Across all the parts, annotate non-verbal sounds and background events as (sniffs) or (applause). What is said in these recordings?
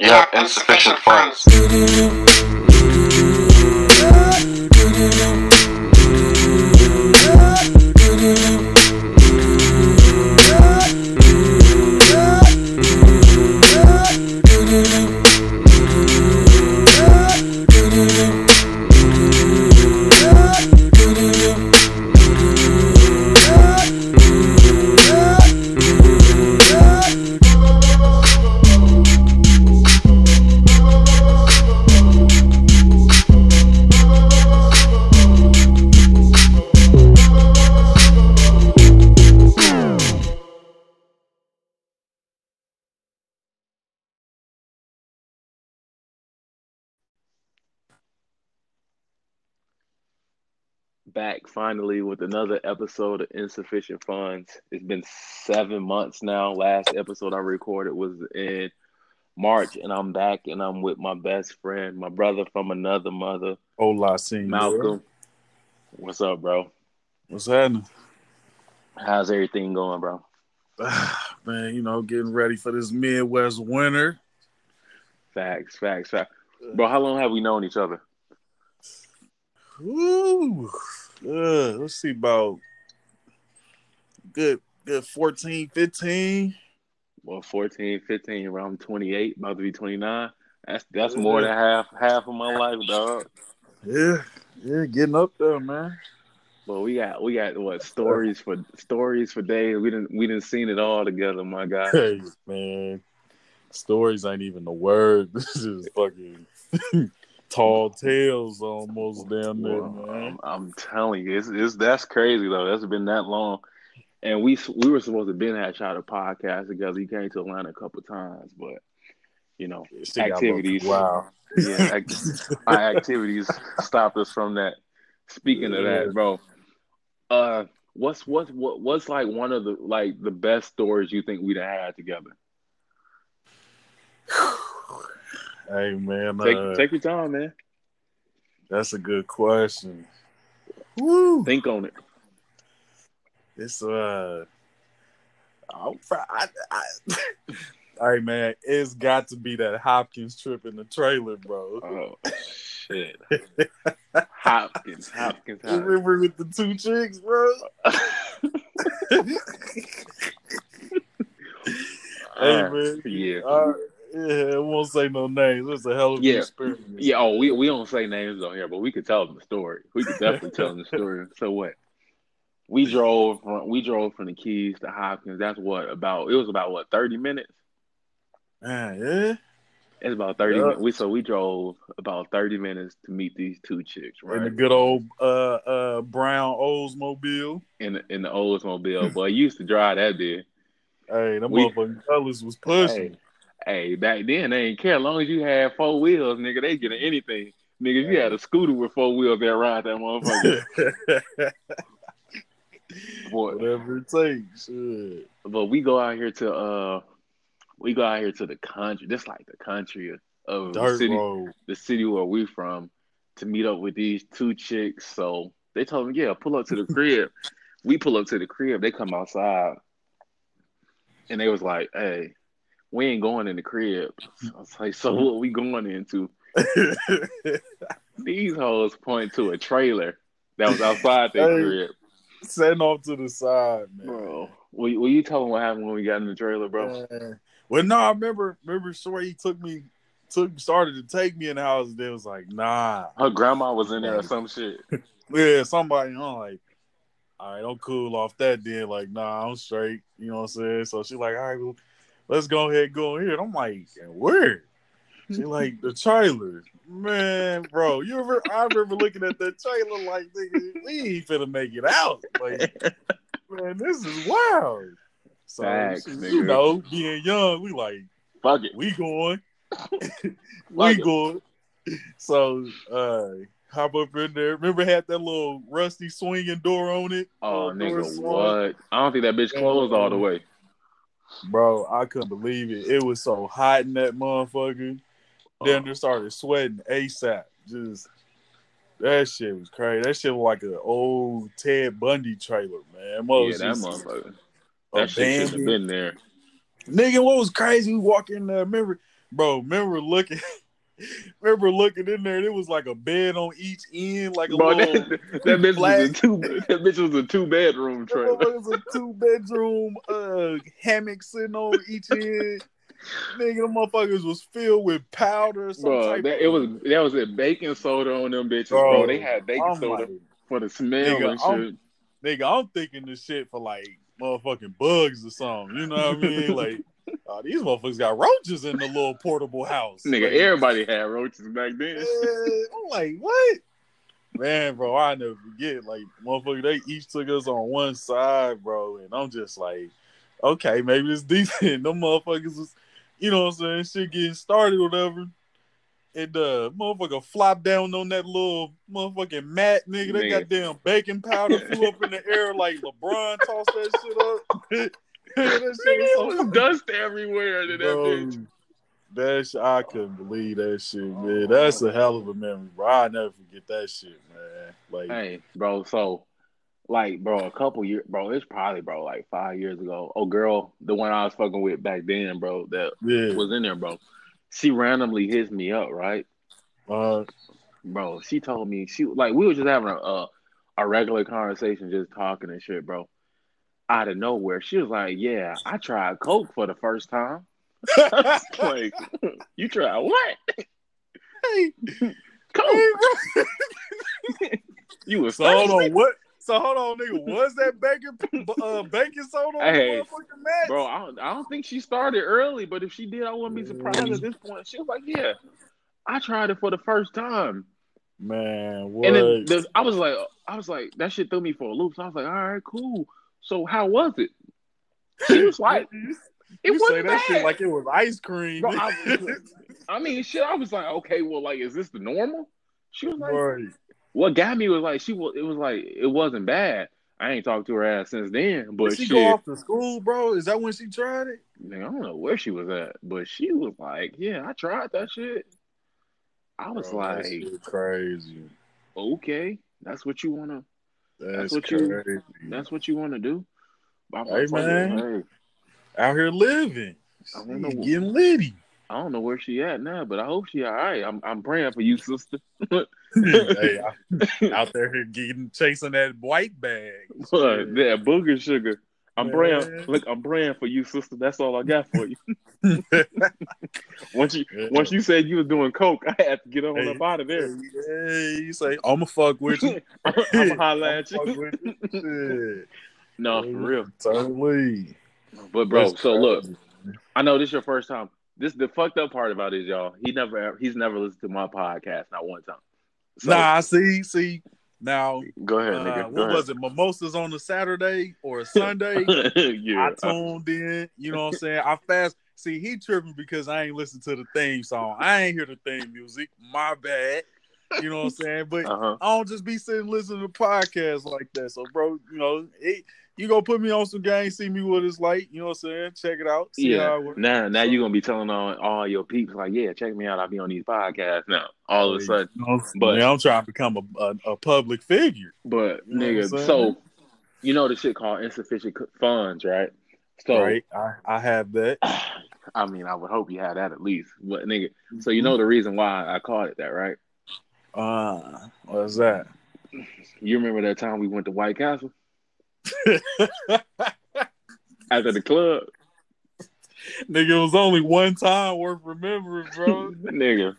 You have insufficient funds. Back finally with another episode of Insufficient Funds. It's been seven months now. Last episode I recorded was in March, and I'm back and I'm with my best friend, my brother from another mother, Hola, senor. Malcolm. What's up, bro? What's happening? How's everything going, bro? (sighs) Man, you know, getting ready for this Midwest winter. Facts, facts, facts. Bro, how long have we known each other? Ooh. Uh, let's see about good good 14, 15. Well, 14, 15, around 28, about to be 29. That's that's more than half half of my life, dog. Yeah, yeah, getting up there, man. But we got we got what stories for stories for days. We didn't we didn't seen it all together, my guy. (laughs) Hey, man. Stories ain't even the word. (laughs) This is fucking tall tales almost down there, Well, man. I'm, I'm telling you, it's, it's that's crazy though. That's been that long, and we we were supposed to been had shot a podcast together. He came to Atlanta a couple times, but you know, Shit activities. Wow. yeah, act- (laughs) our activities stopped us from that. Speaking of that, bro, uh, what's what's what what's like one of the like the best stories you think we'd have had together? (sighs) (sighs) (sighs) hey man, Take uh, take your time, man. that's a good question. Woo. Think on it. It's uh, I'm, fr- I, I, (laughs) hey man, it's got to be that Hopkins trip in the trailer, bro. Oh shit, (laughs) Hopkins, Hopkins, You Hopkins. remember with the two chicks, bro? (laughs) hey man, yeah. Uh, yeah, I won't say no names. It's a hell of an Yeah. experience. Yeah, oh, we we don't say names on here, but we could tell them the story. We could definitely tell them the (laughs) story. So what? We drove from we drove from the Keys to Hopkins. That's what about? It was about what thirty minutes. Man, yeah. It's about thirty. Yeah. minutes. We so we drove about thirty minutes to meet these two chicks, right? In the good old uh uh brown Oldsmobile. In the, in the Oldsmobile, boy, you used to drive that bit. Hey, them We- motherfucking colors was pushing. Hey, back then they didn't care. As long as you had four wheels, nigga, they get anything. Nigga, if you had a scooter with four wheels, that ride that motherfucker. (laughs) Boy, Whatever it takes. Shit. but we go out here to uh we go out here to the country just like the country of, of the city road. the city where we from to meet up with these two chicks so they told me yeah pull up to the (laughs) crib we pull up to the crib they come outside and they was like hey we ain't going in the crib mm. I was like so what we going into (laughs) these hoes point to a trailer that was outside their Hey. crib Setting off to the side, man. bro will, will you tell them what happened when we got in the trailer bro. Well, no, I remember. Remember, Shorty took me, took started to take me in the house. And then was like, nah, her grandma was in there or some shit (laughs) yeah, somebody. I'm like, all right, don't cool off that. Then like, nah, I'm straight. You know what I'm saying? So she like, all right, well, let's go ahead, and go in here. And I'm like, where? She like the trailer, man, bro. You ever? I remember looking at that trailer like, nigga, we ain't finna make it out. Like, man, this is wild. So Facts, you know, being young, we like fuck it we going, (laughs) we it. going. So uh hop up in there. Remember had that little rusty swinging door on it. Oh, nigga, what? I don't think that bitch closed all the way. Bro, I couldn't believe it. It was so hot in that motherfucker. Then Oh. they started sweating ASAP. Just that shit was crazy. That shit was like an old Ted Bundy trailer, man. Yeah, that motherfucker. That shit shouldn't have been there. Nigga, what was crazy? We walk in there. Remember, bro. Remember looking, (laughs) remember looking in there. and It was like a bed on each end, like a Bro, little. that, (laughs) that bitch was a two. That bitch was a two bedroom trailer. motherfucker was a two bedroom uh hammock sitting on each end. Nigga, the motherfuckers was filled with powder. Some Bro, that, it was that was it baking soda on them bitches, bro. Bro, They had baking I'm soda like, for the smell Nigga, and I'm- shit. nigga, I'm thinking this shit for like motherfucking bugs or something. You know what I mean? Like, (laughs) oh, these motherfuckers got roaches in the little portable house. Nigga, Like, everybody had roaches back then. I'm like, what? Man, bro, I never forget. Like, motherfucker, they each took us on one side, bro, and I'm just like, okay, maybe it's decent. (laughs) Them motherfuckers was, you know what I'm saying, shit getting started, or whatever. And uh, motherfucker flopped down on that little motherfucking mat, nigga. They got damn baking powder flew up in the air like LeBron tossed that shit up. (laughs) that shit it was so (laughs) was dust everywhere to that Bro, bitch. that shit, I couldn't believe that shit, man. That's a hell of a memory, bro. I never forget that shit, man. Like, Hey, bro, so like, bro, a couple years, bro, it's probably, bro, like five years ago. Oh, girl, the one I was fucking with back then, bro, that yeah, was in there, bro. She randomly hits me up, right? uh, Bro, she told me she like we were just having a a, a regular conversation, just talking and shit, bro. Out of nowhere, she was like, "Yeah, I tried coke for the first time." (laughs) like, you tried what? hey, Coke? hey. (laughs) You was So hold on, what? So hold on, nigga. Was that baking, uh, baking soda on Hey, the motherfucking mat? Bro, I don't, I don't think she started early, but if she did, I wouldn't be surprised at this point. She was like, "Yeah, I tried it for the first time," man, what? and then I was like, I was like, that shit threw me for a loop. So I was like, "All right, cool." So how was it? She was like, (laughs) "It you wasn't that bad." shit like it was ice cream. Bro, I, I mean, shit. I was like, okay, well, like, is this the normal? She was like, right. what got me was like, she was. It was like it wasn't bad. I ain't talked to her ass since then, but Did she shit, go off to school, bro? Is that when she tried it? nigga, I don't know where she was at, but she was like, yeah, I tried that shit. I was Bro, like, crazy. okay, that's what you wanna. That's, what you- That's what you wanna do. I'm Hey, like, fuck it, man. Out here living, I don't know. getting litty. I don't know where she at now, but I hope she all right. I'm I'm praying for you, sister. (laughs) hey, (laughs) out there here getting chasing that white bag. What? That booger sugar. I'm Man. praying. Look, I'm praying for you, sister. That's all I got for you. (laughs) (laughs) once you Yeah. once you said you was doing coke, (laughs) I had to get on Hey. up out of there. Hey, you say I'ma fuck with you. I'm gonna holler at you. with you. No, Shit. for real. Totally. But bro, That's so look. I know this your first time. This the fucked up part about it, is, y'all. He never he's never listened to my podcast, not one time. So, nah, see, see. Now, go ahead, uh, nigga. what Go ahead. was it? Mimosas on a Saturday or a (laughs) Sunday? yeah. I tuned in. You know what I'm saying? I fast. See, he tripping because I ain't listen to the theme song. I ain't hear the theme music. My bad. You know what I'm saying? But uh-huh. I don't just be sitting listening to podcasts like that. So, bro, you know, it, you go put me on some game, see me what it's like. You know what I'm saying? Check it out. See how Yeah. it. Now, now So- you're gonna be telling on all your peeps like, yeah, check me out. I'll be on these podcasts now. All of a sudden, You know? But- Yeah, I'm trying to become a, a, a public figure. but You know nigga, so you know the shit called insufficient funds, right? So, right? I, I have that. (sighs) I mean, I would hope you had that at least. But nigga, so you know the reason why I called it that, right? Uh, what's that? You remember that time we went to White Castle (laughs) after the club, Nigga, it was only one time worth remembering, bro. (laughs) nigga?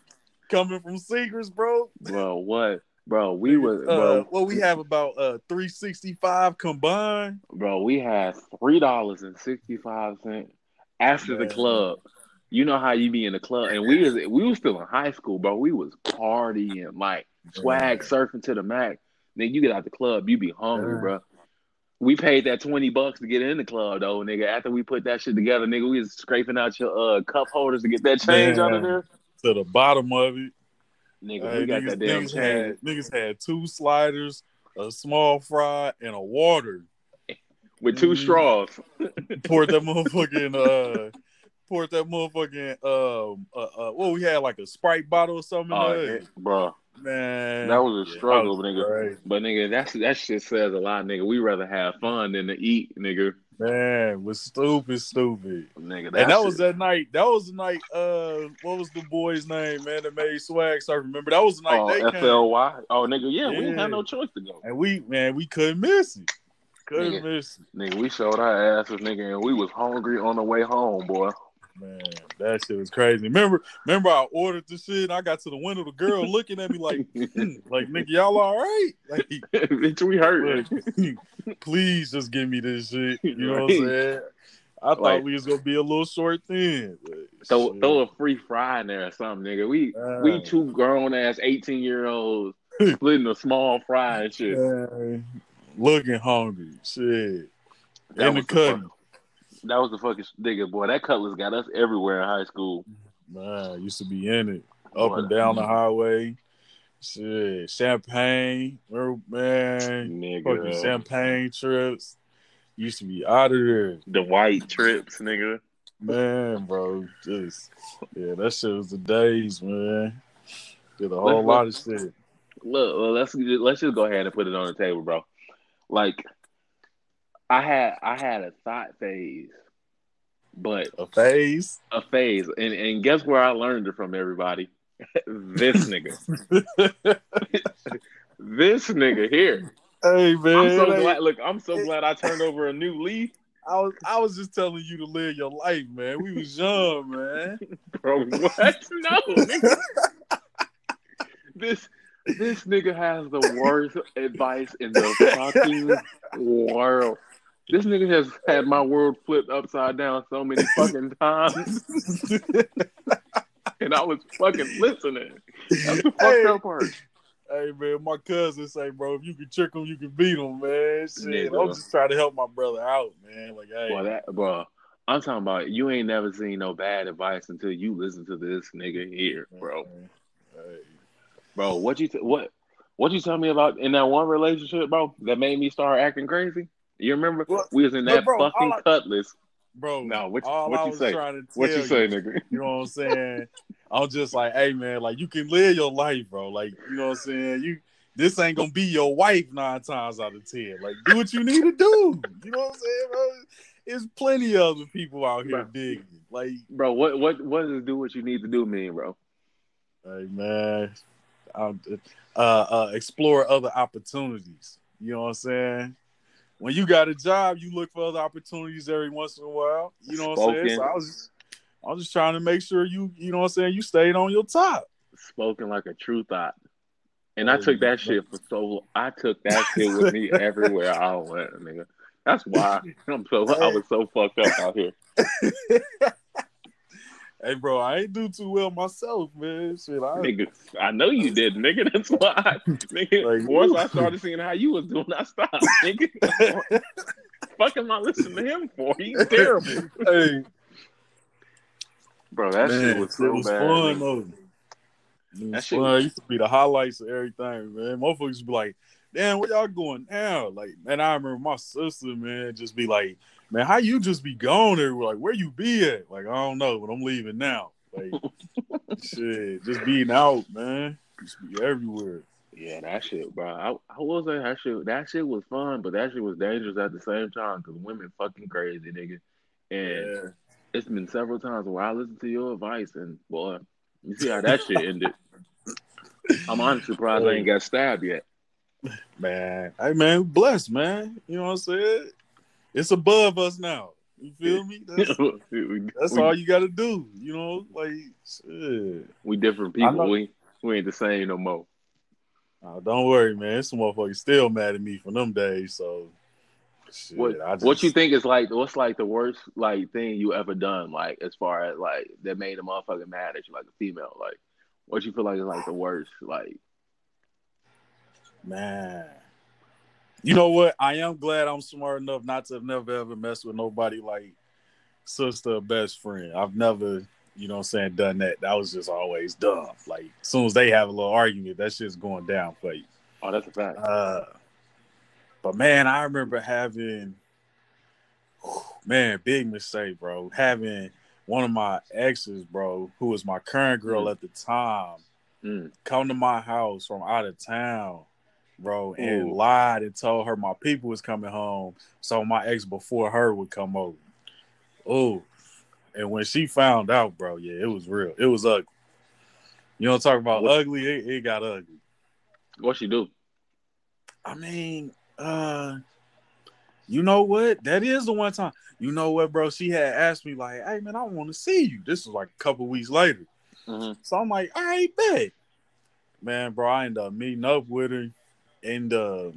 Coming from Secrets, bro. Bro, what, bro? We was, uh, what we have about uh 365 combined. bro. We had three dollars and sixty five cent after the club. You know how you be in the club, and we was we was still in high school, bro. We was partying like swag surfing to the max. Then you get out the club, you be hungry, Yeah. bro. We paid that twenty bucks to get in the club, though, nigga. After we put that shit together, nigga, we was scraping out your uh, cup holders to get that change out of there. to the bottom of it. Nigga, we got niggas, that damn niggas change. had niggas had two sliders, a small fry, and a water. with two Mhm. straws. (laughs) Poured that (laughs) motherfucking uh, poured that motherfucking um uh, uh what we had like a Sprite bottle or something. Oh, in yeah, bro. Man, That was a struggle, was nigga. crazy. But nigga, that's that shit says a lot, nigga. We rather have fun than to eat, nigga. Man, was stupid, stupid. Nigga, and that shit- was that night. That was the night. Uh, what was the boy's name, man? That made swag surf. Remember that was the night Oh, they came, FLY. Oh, nigga, yeah, we didn't have no choice to go. and we man, we couldn't miss it. Couldn't Nigga. miss it. Nigga, we showed our asses, nigga, and we was hungry on the way home, boy. Man, that shit was crazy. Remember, remember, I ordered the shit. And I got to the window. The girl looking at me like, hmm, (laughs) like, nigga, y'all all right? Like, (laughs) Bitch, we hurt. Look, please just give me this shit. You know what I'm saying? I thought Like- we was gonna be a little short thin. Throw, shit. throw a free fry in there or something, nigga. We we two grown ass eighteen year olds splitting a small fry and shit. (laughs) Man, looking hungry. Shit. That In the cutting. That was the fucking nigga, boy. That cutlass got us everywhere in high school. Man, used to be in it. Up Boy, and down the highway. Shit. Champagne. Remember, man. Fucking Nigga, champagne trips. Used to be out of there. the white trips, nigga. Man, bro. Just yeah, that shit was the days, man. Did a whole lot of shit. Look, well, let's let's just go ahead and put it on the table, bro. Like, I had I had a thought phase, but A phase. a phase, and and guess where I learned it from? Everybody, (laughs) this nigga, (laughs) this nigga here. Hey man, I'm so hey, glad. Look, I'm so glad I turned over a new leaf, I was I was just telling you to live your life, man. We was young, man. (laughs) bro. What? No, nigga. this this nigga has the worst advice in the fucking world. This nigga has had my world flipped upside down so many fucking times, and I was fucking listening. That's the fucked Hey. up part. Hey man, my cousin say, bro, if you can trick him, you can beat him, man. Shit, Nigga. I'm just trying to help my brother out, man. Like, hey, Boy, that bro. I'm talking about you ain't never seen no bad advice until you listen to this nigga here, bro. Hey. Bro, what you t- what what you tell me about in that one relationship, bro, that made me start acting crazy? You remember What? we was in that bro, fucking I- cutlass. Bro, No, what you- all what I you was say? trying to tell What you say, nigga? You know what I'm saying? I'm just like, hey man, like you can live your life, bro. Like, you know what I'm saying? You this ain't gonna be your wife nine times out of ten. Like, do what you need to do. You know what I'm saying, bro? There's plenty of other people out here Bro. digging. Like, Bro, what what what does do what you need to do mean, bro? hey man, I'll, uh, uh, explore other opportunities. You know what I'm saying? When you got a job, you look for other opportunities every once in a while. You know what I'm saying? So I was just, I was just trying to make sure you, you know what I'm saying, you stayed on your top. Spoken like a true thought. And I took that shit for so I took that shit with me everywhere I went, nigga. That's why (laughs) I'm so I was so fucked up out here. (laughs) Hey, bro, I ain't do too well myself, man. Shit, I, Nigga, I know you did, nigga. That's why. Nigga, (laughs) Like, once. I started seeing how you was doing, I stopped. Nigga. (laughs) Fuck am I listening to him for? He's terrible. hey, Bro, that man, shit was so it was bad. fun though. That shit fun. was- used to be the highlights of everything, man. Motherfuckers be like, "Damn, where y'all going now?" Like, man, I remember my sister, man, just be like, "Man, how you just be gone everywhere? Like, where you be at?" Like, I don't know, but I'm leaving now. Like, (laughs) shit, just being out, man. Just be everywhere. Yeah, that shit, bro. I, I will say that shit. That shit was fun, but that shit was dangerous at the same time because women fucking crazy, nigga. And Yeah. it's been several times where I listened to your advice, and boy, you see how that shit ended. I'm honestly surprised I ain't got stabbed yet. Man, hey man, blessed, man. You know what I'm saying? It's above us now. You feel me? (laughs) That's, that's we, all you gotta do. You know, like shit. we different people. We we ain't the same no more. Oh, don't worry, man. Some motherfuckers still mad at me from them days. So, shit, What I just, what you think is like? What's like the worst like thing you ever done? Like as far as like that made a motherfucker mad at you, like a female. Like what you feel like is like the worst? Like man? You know what? I am glad I'm smart enough not to have never ever messed with nobody like sister or best friend. I've never, you know what I'm saying, done that. That was just always dumb. Like as soon as they have a little argument, that shit's going down for you. oh, that's a fact. Uh, but man, I remember having, man, big mistake, bro. Having one of my exes, bro, who was my current girl Mm. at the time, Mm. come to my house from out of town, bro, and Ooh. lied and told her my people was coming home, so my ex before her would come over. Oh, and when she found out, bro, yeah, it was real. It was ugly. You don't talk about What- ugly. It, it got ugly. What she do? I mean, uh, you know what? That is the one time. You know what, bro? She had asked me like, "Hey, man, I want to see you." This was like a couple weeks later. Mhm. So I'm like, all right, bet. Man, bro, I ended up meeting up with her, and uh,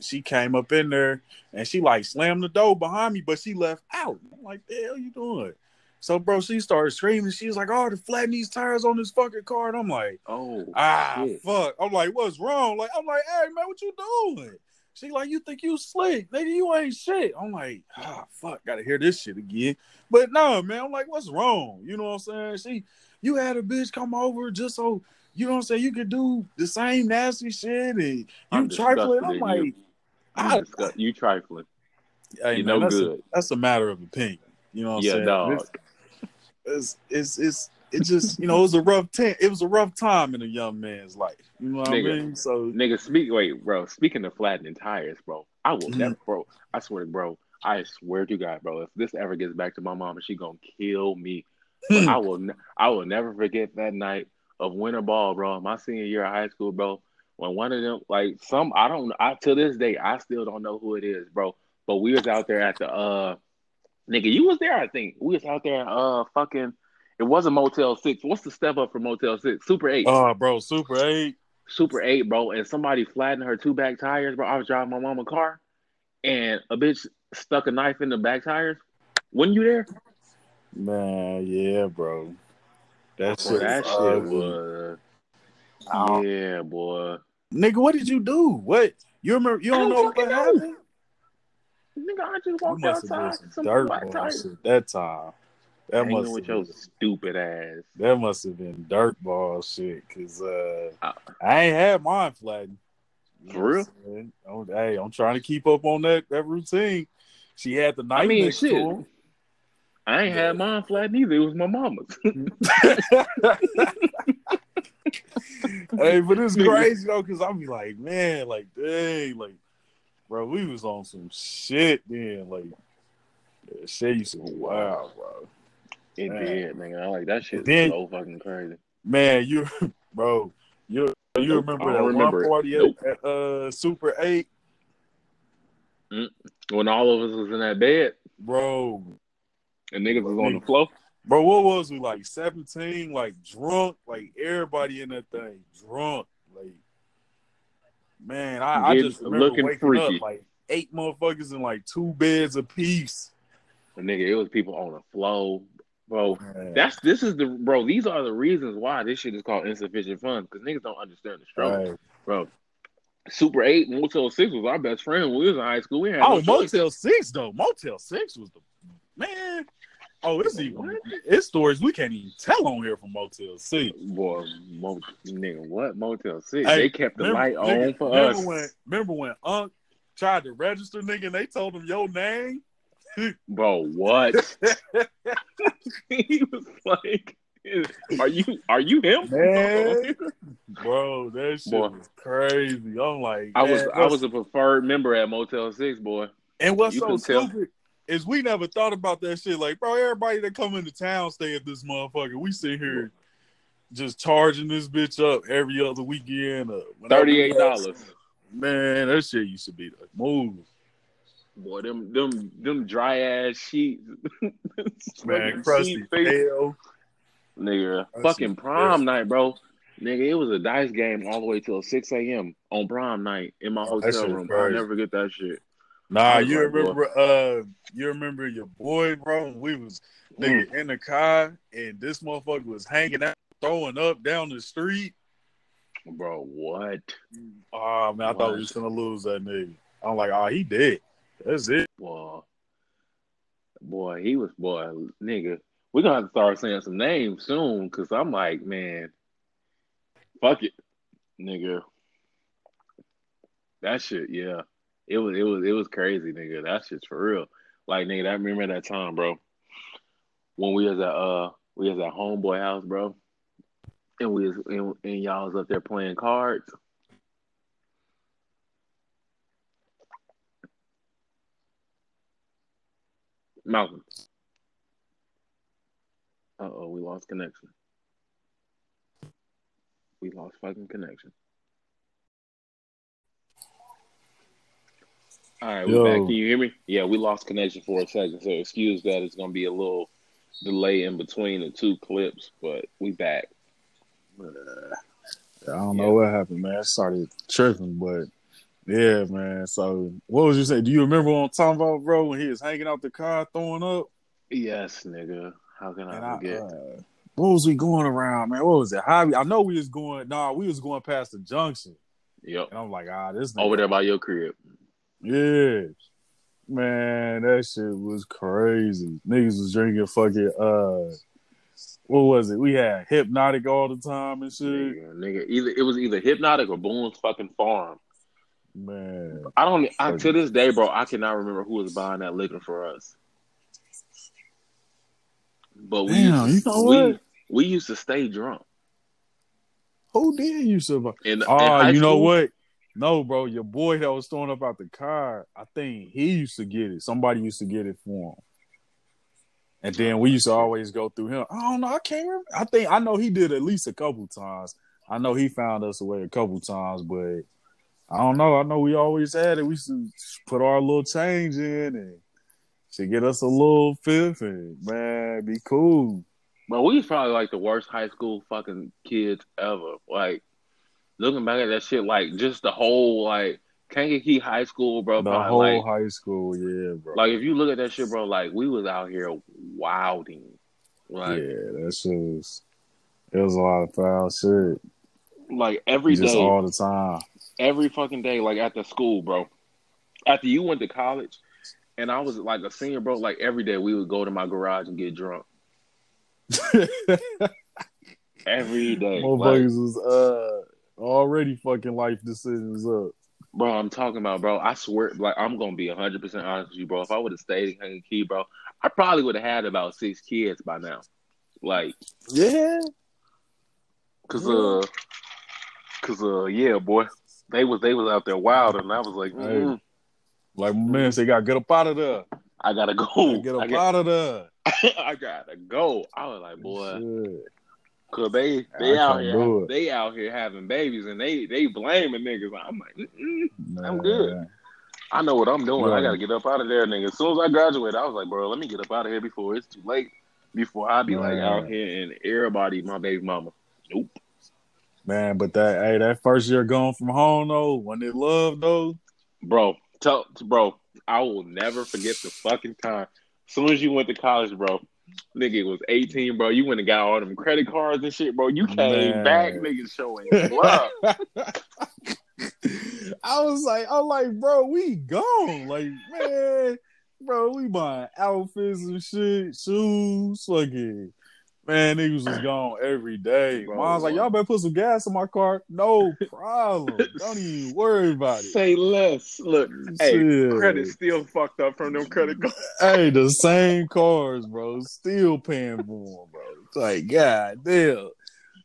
she came up in there, and she like slammed the door behind me, but she left out. I'm like, the hell you doing? So, bro, she started screaming. She's like, "Oh, to flatten these tires on this fucking car," and I'm like, Oh, ah, shit. fuck. I'm like, what's wrong? Like, I'm like, hey, man, what you doing? She like, you think you slick, nigga? You ain't shit. I'm like, ah, fuck, gotta hear this shit again. But no, man, I'm like, what's wrong? You know what I'm saying? She, you had a bitch come over just so you know what I'm saying. You could do the same nasty shit, and you I'm trifling. I'm like, you. I, You, trifling. hey, You no that's, good. A, that's a matter of opinion. You know what Yeah, I'm saying? dog. It's, it's, it's, it's, it just, you know, it was a rough time. It was a rough time in a young man's life. You know what Nigga. I mean? So Nigga, speak. Wait, bro. Speaking of flattening tires, bro, I will Mhm. never, bro. I swear, bro. I swear to God, bro. If this ever gets back to my mom, she gonna kill me. But I will. I will never forget that night of winter ball, bro. My senior year of high school, bro. When one of them, like some, I don't. I to this day, I still don't know who it is, bro. But we was out there at the, uh, nigga, you was there, I think. We was out there, uh, fucking. It wasn't Motel Six. What's the step up from Motel Six? Super Eight. Oh, bro, Super Eight. Super 8, bro, and somebody flattened her two back tires, bro. I was driving my mama car and a bitch stuck a knife in the back tires. Wasn't you there? Man, yeah, bro. That Bro, shit, that was shit ugly. was Oh. Yeah, boy. Nigga, what did you do? What you remember? You don't don't know what happened? Nigga, I just You walked must have outside. been some Some dirt black ball shit that time. That Hanging must with have your been, stupid ass. that must have been dirt ball shit. Cause uh, Uh, I ain't had mine flattened. For real? I'm? Oh, hey, I'm trying to keep up on that that routine. She had the knife mean, next shit. To him. I ain't had mine flat neither. It was my mama's. (laughs) hey, but it's crazy though, cause I'll be like, man, like, dang, like, bro, we was on some shit then. Like, that shit used to be wild, bro. it Man. did, nigga. I like that shit. Then- so fucking crazy. Man, you, (laughs) bro, you, you remember that don't remember one party Nope. at uh Super Eight, When all of us was in that bed bro? And niggas was on the floor. Bro, what was we like? Seventeen, like drunk, like everybody in that thing drunk, like. Man, I, I just remember looking waking freaky. up like eight motherfuckers in like two beds apiece. And nigga, it was people on the floor, bro. Man. That's this is the bro. These are the reasons why this shit is called insufficient funds because niggas don't understand the struggle, Right. bro. Super Eight, Motel Six was our best friend when we was in high school. We had Oh, no. Motel Six though. Motel Six was the man. Oh, it's even it's stories we can't even tell on here from Motel Six. Boy, Mo, nigga, what Motel Six? Hey, they kept the remember- light nigga, on for remember us, When, remember when Unc tried to register nigga and they told him your name? (laughs) bro. What? (laughs) he was like, "Are you are you him?" (laughs) Man. Bro, that shit Boy. was crazy. I'm like, I was I was a preferred member at Motel Six, boy. And what's You so can tell. Is we never thought about that shit. Like, bro, everybody that come into town stay at this motherfucker. We sit here just charging this bitch up every other weekend. Uh, whenever Thirty we eight have- dollars. Man, that shit used to be the move. Boy, them them them dry ass sheets. (laughs) Man, Fucking crusty hell. Nigga, That fucking prom is. night, bro. Nigga, it was a dice game all the way till six a.m. on prom night in my hotel room. crazy. I'll never get that shit. Nah, you like, boy. remember uh you remember your boy, bro? We was nigga Mm. in the car and this motherfucker was hanging out, throwing up down the street. Bro, what? Oh man, I thought we was gonna lose that nigga. I'm like, oh, he did. That's it. Boy, boy, he was boy, nigga. We're gonna have to start saying some names soon, cause I'm like, man, fuck it, nigga. That shit, yeah. It was it was it was crazy, nigga. That's just for real. Like nigga, I remember that time, bro. When we was at uh we was at homeboy house, bro. And we was and, and y'all was up there playing cards. Malcolm. Uh oh, we lost connection. We lost fucking connection. All right, we Yo. back. Can you hear me? Yeah, we lost connection for a second, so excuse that. It's gonna be a little delay in between the two clips, but we back. I don't know what happened, man. I started tripping, but yeah, man. So, what was you saying? Do you remember what I'm talking about, bro? When he was hanging out the car throwing up, Yes, nigga. How can I and I, forget? uh, what was we going around, man? What was it? Hobby? I know we was going. Nah, we was going past the junction, yep. and I'm like, ah, this nigga. Over there by your crib. Yeah, man, that shit was crazy. Niggas was drinking fucking uh, what was it? We had Hpnotiq all the time and shit. Nigga, nigga. Either it was either Hpnotiq or Boone's fucking farm. Man, I don't. I, to this day, bro, I cannot remember who was buying that liquor for us. But we, Damn, used to, you know we, what? we used to stay drunk. who did you survive? In, in Oh, high you know what? No, bro, your boy that was throwing up out the car, I think he used to get it. Somebody used to get it for him. And then we used to always go through him. I don't know. I can't remember. I think I know he did at least a couple times. I know he found us away a couple times, but I don't know. I know we always had it. We used to put our little change in and to get us a little fifth and man, be cool. But we was probably like the worst high school fucking kids ever. Like looking back at that shit, like just the whole like Kankakee High School, bro. The probably, whole like, high school, yeah, bro. like if you look at that shit, bro, like we was out here wilding. Like yeah, that shit was. It was a lot of foul shit. like every just day, all the time. every fucking day, like at the school, bro. After you went to college, and I was like a senior, bro. Like every day, we would go to my garage and get drunk. (laughs) Every day, Like, was uh already fucking life decisions up. bro. I'm talking about, bro. I swear, like I'm gonna be 100 percent honest with you, bro. If I would have stayed in Kankakee, bro, I probably would have had about six kids by now. Like, Yeah. cause uh, cause uh, yeah, boy, they was they was out there wild, and I was like, mm, Like man said, gotta get up out of there. I gotta go. Get (laughs) I, up got, out of there. (laughs) I gotta go. I was like, boy. Shit. Cause they I they out here they out here having babies and they they blaming niggas. I'm like, Mm-mm. I'm good. I know what I'm doing. I gotta get up out of there, nigga. As soon as I graduate, I was like, bro, let me get up out of here before it's too late. Before I be like out here and everybody my baby mama. Nope. Man, but that hey, that first year going from home though, when they love though, Bro, tell bro, I will never forget the fucking time. As soon as you went to college, bro, nigga it was 18, bro. You went and got all them credit cards and shit, bro. You came Man. back, nigga, showing love. (laughs) I was like, I'm like, bro, we gone. Like, man, bro, we buying outfits and shit, shoes, fucking. Man, niggas was (clears throat) gone every day. Bro, Mom's like, y'all better put some gas in my car. No (laughs) problem. Don't even worry about it. Say less. Look, hey, Shit. credit still fucked up from them credit cards. (laughs) Hey, the same cars, bro. Still paying for them, bro. It's like, god damn.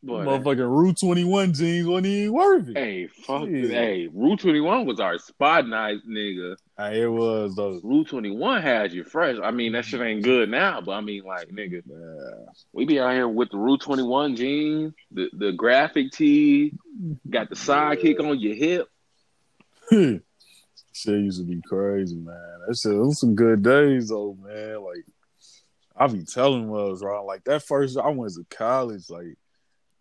Boy, Motherfucking Rue 21 jeans wasn't even worth it. hey, fuck. Shit. Hey, Rue 21 was our spot night, nigga. Hey, it was though. Rue 21 had you fresh. I mean, that shit ain't good now, but I mean, like, nigga, Yeah. we be out here with the Rue 21 jeans, the, the graphic tee, got the sidekick on your hip. (laughs) shit used to be crazy, man. That shit, those some good days though, man. Like I be telling was right. Like that first I went to college, like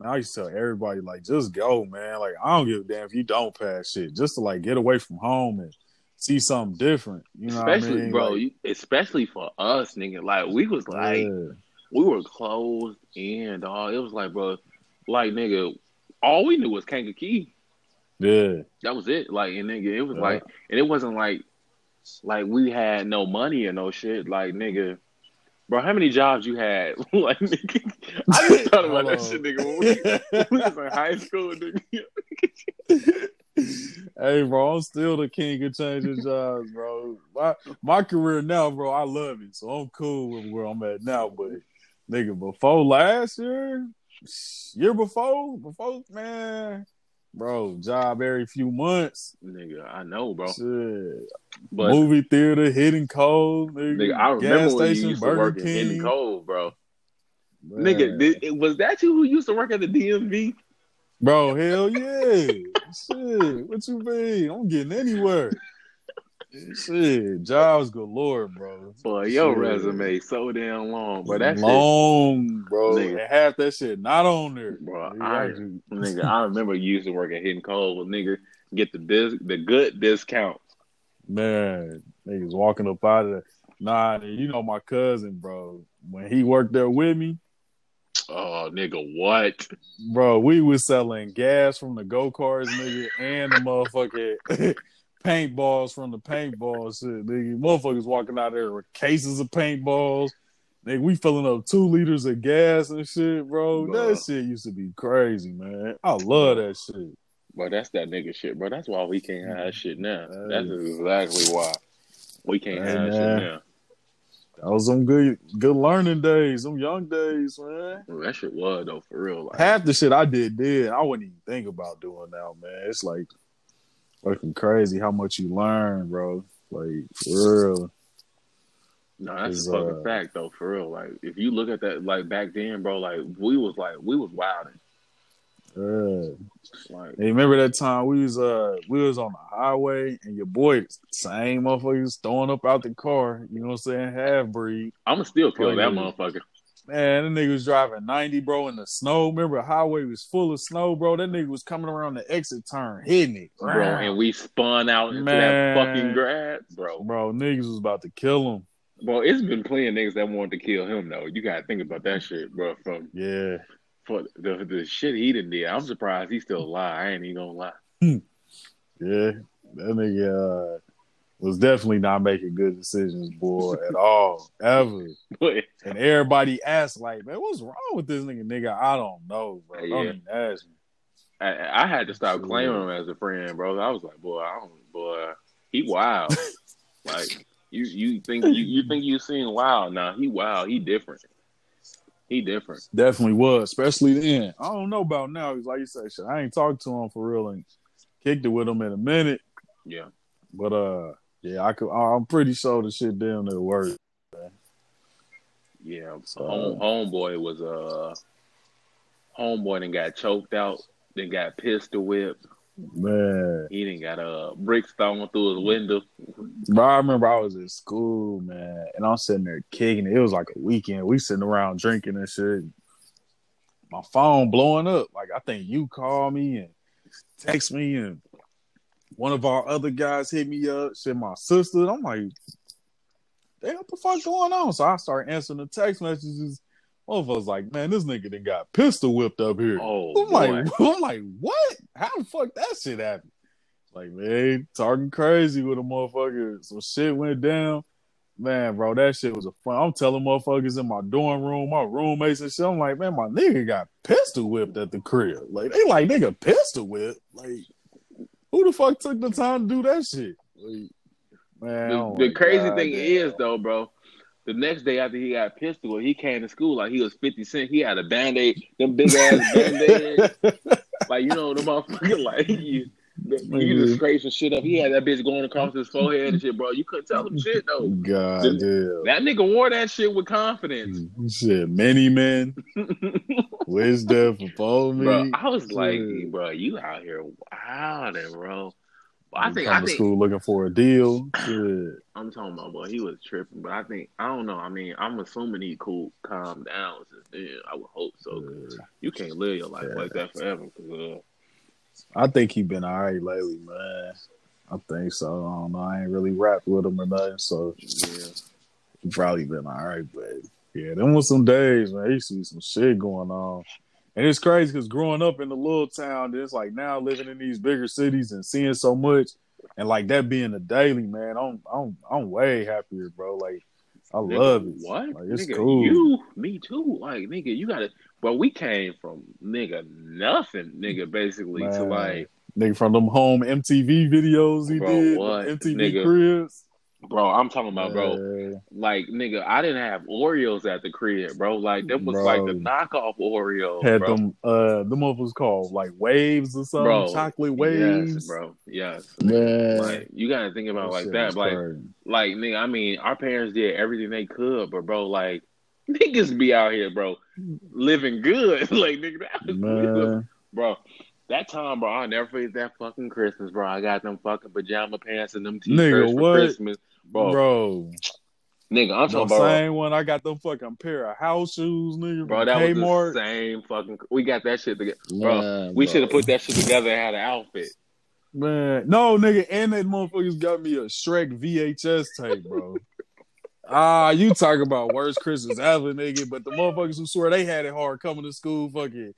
I used to tell everybody, like, just go, man. Like, I don't give a damn if you don't pass shit. Just to like get away from home and see something different. You know especially, I mean? bro, Like, especially for us, nigga. Like, we was like, yeah. we were closed in, dog. It was like, bro, like, nigga, all we knew was Kankakee. yeah. That was it. Like, and nigga, it was Yeah. like, and it wasn't like, like we had no money or no shit. Like, nigga, bro, how many jobs you had? (laughs) like, nigga, I just (laughs) thought about that shit, nigga. When we, we was in (laughs) high school, nigga. (laughs) hey, bro, I'm still the king of changing jobs, bro. My my career now, bro, I love it, so I'm cool with where I'm at now. But nigga, before last year, year before, before man, bro, job every few months. Nigga, I know, bro. Shit. But Movie theater, Hidden Cove, nigga. nigga, I remember when you station, used to work in. Hidden Cove, bro. Man. Nigga, did, was that you who used to work at the DMV? Bro, hell yeah. Shit. What you mean? I'm getting anywhere. Shit. Jobs galore, bro. Boy, your Shit. resume so damn long, but that shit, long, bro. Nigga. Half that shit not on there. Bro, Nigga, I- nigga. I remember you used to work at Hidden Cove, nigga. Get the dis- the good discount. Man, niggas walking up out of there. Nah, you know my cousin, bro. When he worked there with me, Oh, nigga, what? bro, we was selling gas from the go karts, nigga, and the motherfucking (laughs) paintballs from the paintball shit, nigga. Motherfuckers walking out there with cases of paintballs. Nigga, we filling up two liters of gas and shit, bro. Bruh. That shit used to be crazy, man. I love that shit. Bro, that's that nigga shit, bro. That's why we can't have that shit now. Hey. That's exactly why we can't Hey, have that man. shit now. That was some good good learning days, some young days, man. That shit was though, for real. Like, Half the shit I did did, I wouldn't even think about doing now, man. It's like fucking crazy how much you learn, bro. Like for real. no, that's a fucking uh, fact though, for real. Like, if you look at that, like back then, bro, like we was like we was wilding. Yeah. Like, Hey, remember that time we was uh we was on the highway and your boy same motherfuckers throwing up out the car, you know what I'm saying? Half breed. I'ma still kill that motherfucker. Man, that nigga was driving 90, bro, in the snow. Remember the highway was full of snow, bro. That nigga was coming around the exit turn, hitting it. Bro, and we spun out into Man. that fucking grass, bro. Bro, niggas was about to kill him. Bro, it's been plenty of niggas that wanted to kill him though. You gotta think about that shit, bro. From Yeah. For the the shit he done did. I'm surprised he's still alive. I ain't even gonna lie. Yeah. That nigga uh, was definitely not making good decisions, boy, at all. Ever. (laughs) And everybody asked, like, man, what's wrong with this nigga? Nigga, I don't know, bro. Don't even ask me. I, I had to stop Sure. claiming him as a friend, bro. I was like, boy, I don't, boy, he wild. (laughs) like you, you think you, you think you seen wild? Nah, he wild. He different. He different. Definitely was, especially then. I don't know about now. He's like you say, shit, I ain't talked to him for real and kicked it with him in a minute. Yeah. But uh, yeah, I could. I'm pretty sure the shit damn near worked. Yeah, So- home, homeboy was uh, homeboy then got choked out, then got pistol whipped. Man, He didn't got a uh, bricks thrown through his window. Bro, I remember I was at school, man, and I'm sitting there kicking it. It was like a weekend. We sitting around drinking and shit. My phone blowing up. Like I think you called me and text me, and one of our other guys hit me up. Said my sister. I'm like, damn, what the fuck going on? So I start answering the text messages. Motherfuckers like, man, this nigga done got pistol whipped up here. Oh, I'm boy. like, (laughs) I'm like, what? How the fuck that shit happened? Like, man, talking crazy with a motherfucker. Some shit went down. Man, bro, that shit was a fun. I'm telling motherfuckers in my dorm room, my roommates and shit. I'm like, man, my nigga got pistol whipped at the crib. Like, they like, nigga, pistol whipped. Like, who the fuck took the time to do that shit? Like, man, The, oh the my crazy God, thing damn. is though, bro. The next day after he got pistol, he came to school like he was fifty cent. He had a band aid, them big ass (laughs) band aid, like you know the motherfucker (laughs) like you, you just scrape some shit up. He had that bitch going across his forehead and shit, bro. You couldn't tell him shit though. God damn. That nigga wore that shit with confidence, Shit, many men, (laughs) wisdom for me. bro. I was like, bro, you out here wilding, bro. I think I think school looking for a deal. (sniffs) Shit. I'm talking about, boy, he was tripping. But I think I don't know. I mean, I'm assuming he cool, calm down since then. I would hope so. 'cause You can't live your life like that forever. 'cause, uh, I think he been all right lately, man. I think so. I don't know. I ain't really rapped with him or nothing, so yeah, he probably been all right. But yeah, them was some days, man. You see some shit going on. And it's crazy because growing up in the little town, it's like now living in these bigger cities and seeing so much, and like that being the daily, man. I'm I'm I'm way happier, bro. Like I Nigga, love it. What? Like, it's nigga, cool. You, me too. Like, nigga, you gotta. But we came from nigga nothing, nigga, basically to like, Nigga from them home MTV videos he Bro, did, what? MTV Nigga. cribs. Bro, I'm talking about, bro. Yeah. Like, nigga, I didn't have Oreos at the crib, bro. Like, that was Bro. like the knockoff Oreo, Had bro. them uh the motherfuckers called like waves or something, Bro, chocolate waves. Yes, bro. Yes. Man. Like, you gotta think about it like that. Like, crazy. like, nigga, I mean, our parents did everything they could, but bro, like, (laughs) niggas be out here, bro, living good. (laughs) like, nigga, that (laughs) was, man. bro. That time, bro, I'll never forget that fucking Christmas, bro. I got them fucking pajama pants and them t-shirts Nigga, for what? Christmas, bro. Bro, Nigga, I'm the talking about, same one. I got them fucking pair of house shoes, nigga. bro. from That was the same fucking. We got that shit together, bro. Man, We should have put that shit together and had an outfit. Man, no, nigga, and that motherfuckers got me a Shrek VHS tape, bro. (laughs) Ah, you talk about worst Christmas ever, nigga. But the motherfuckers who swear they had it hard coming to school, fucking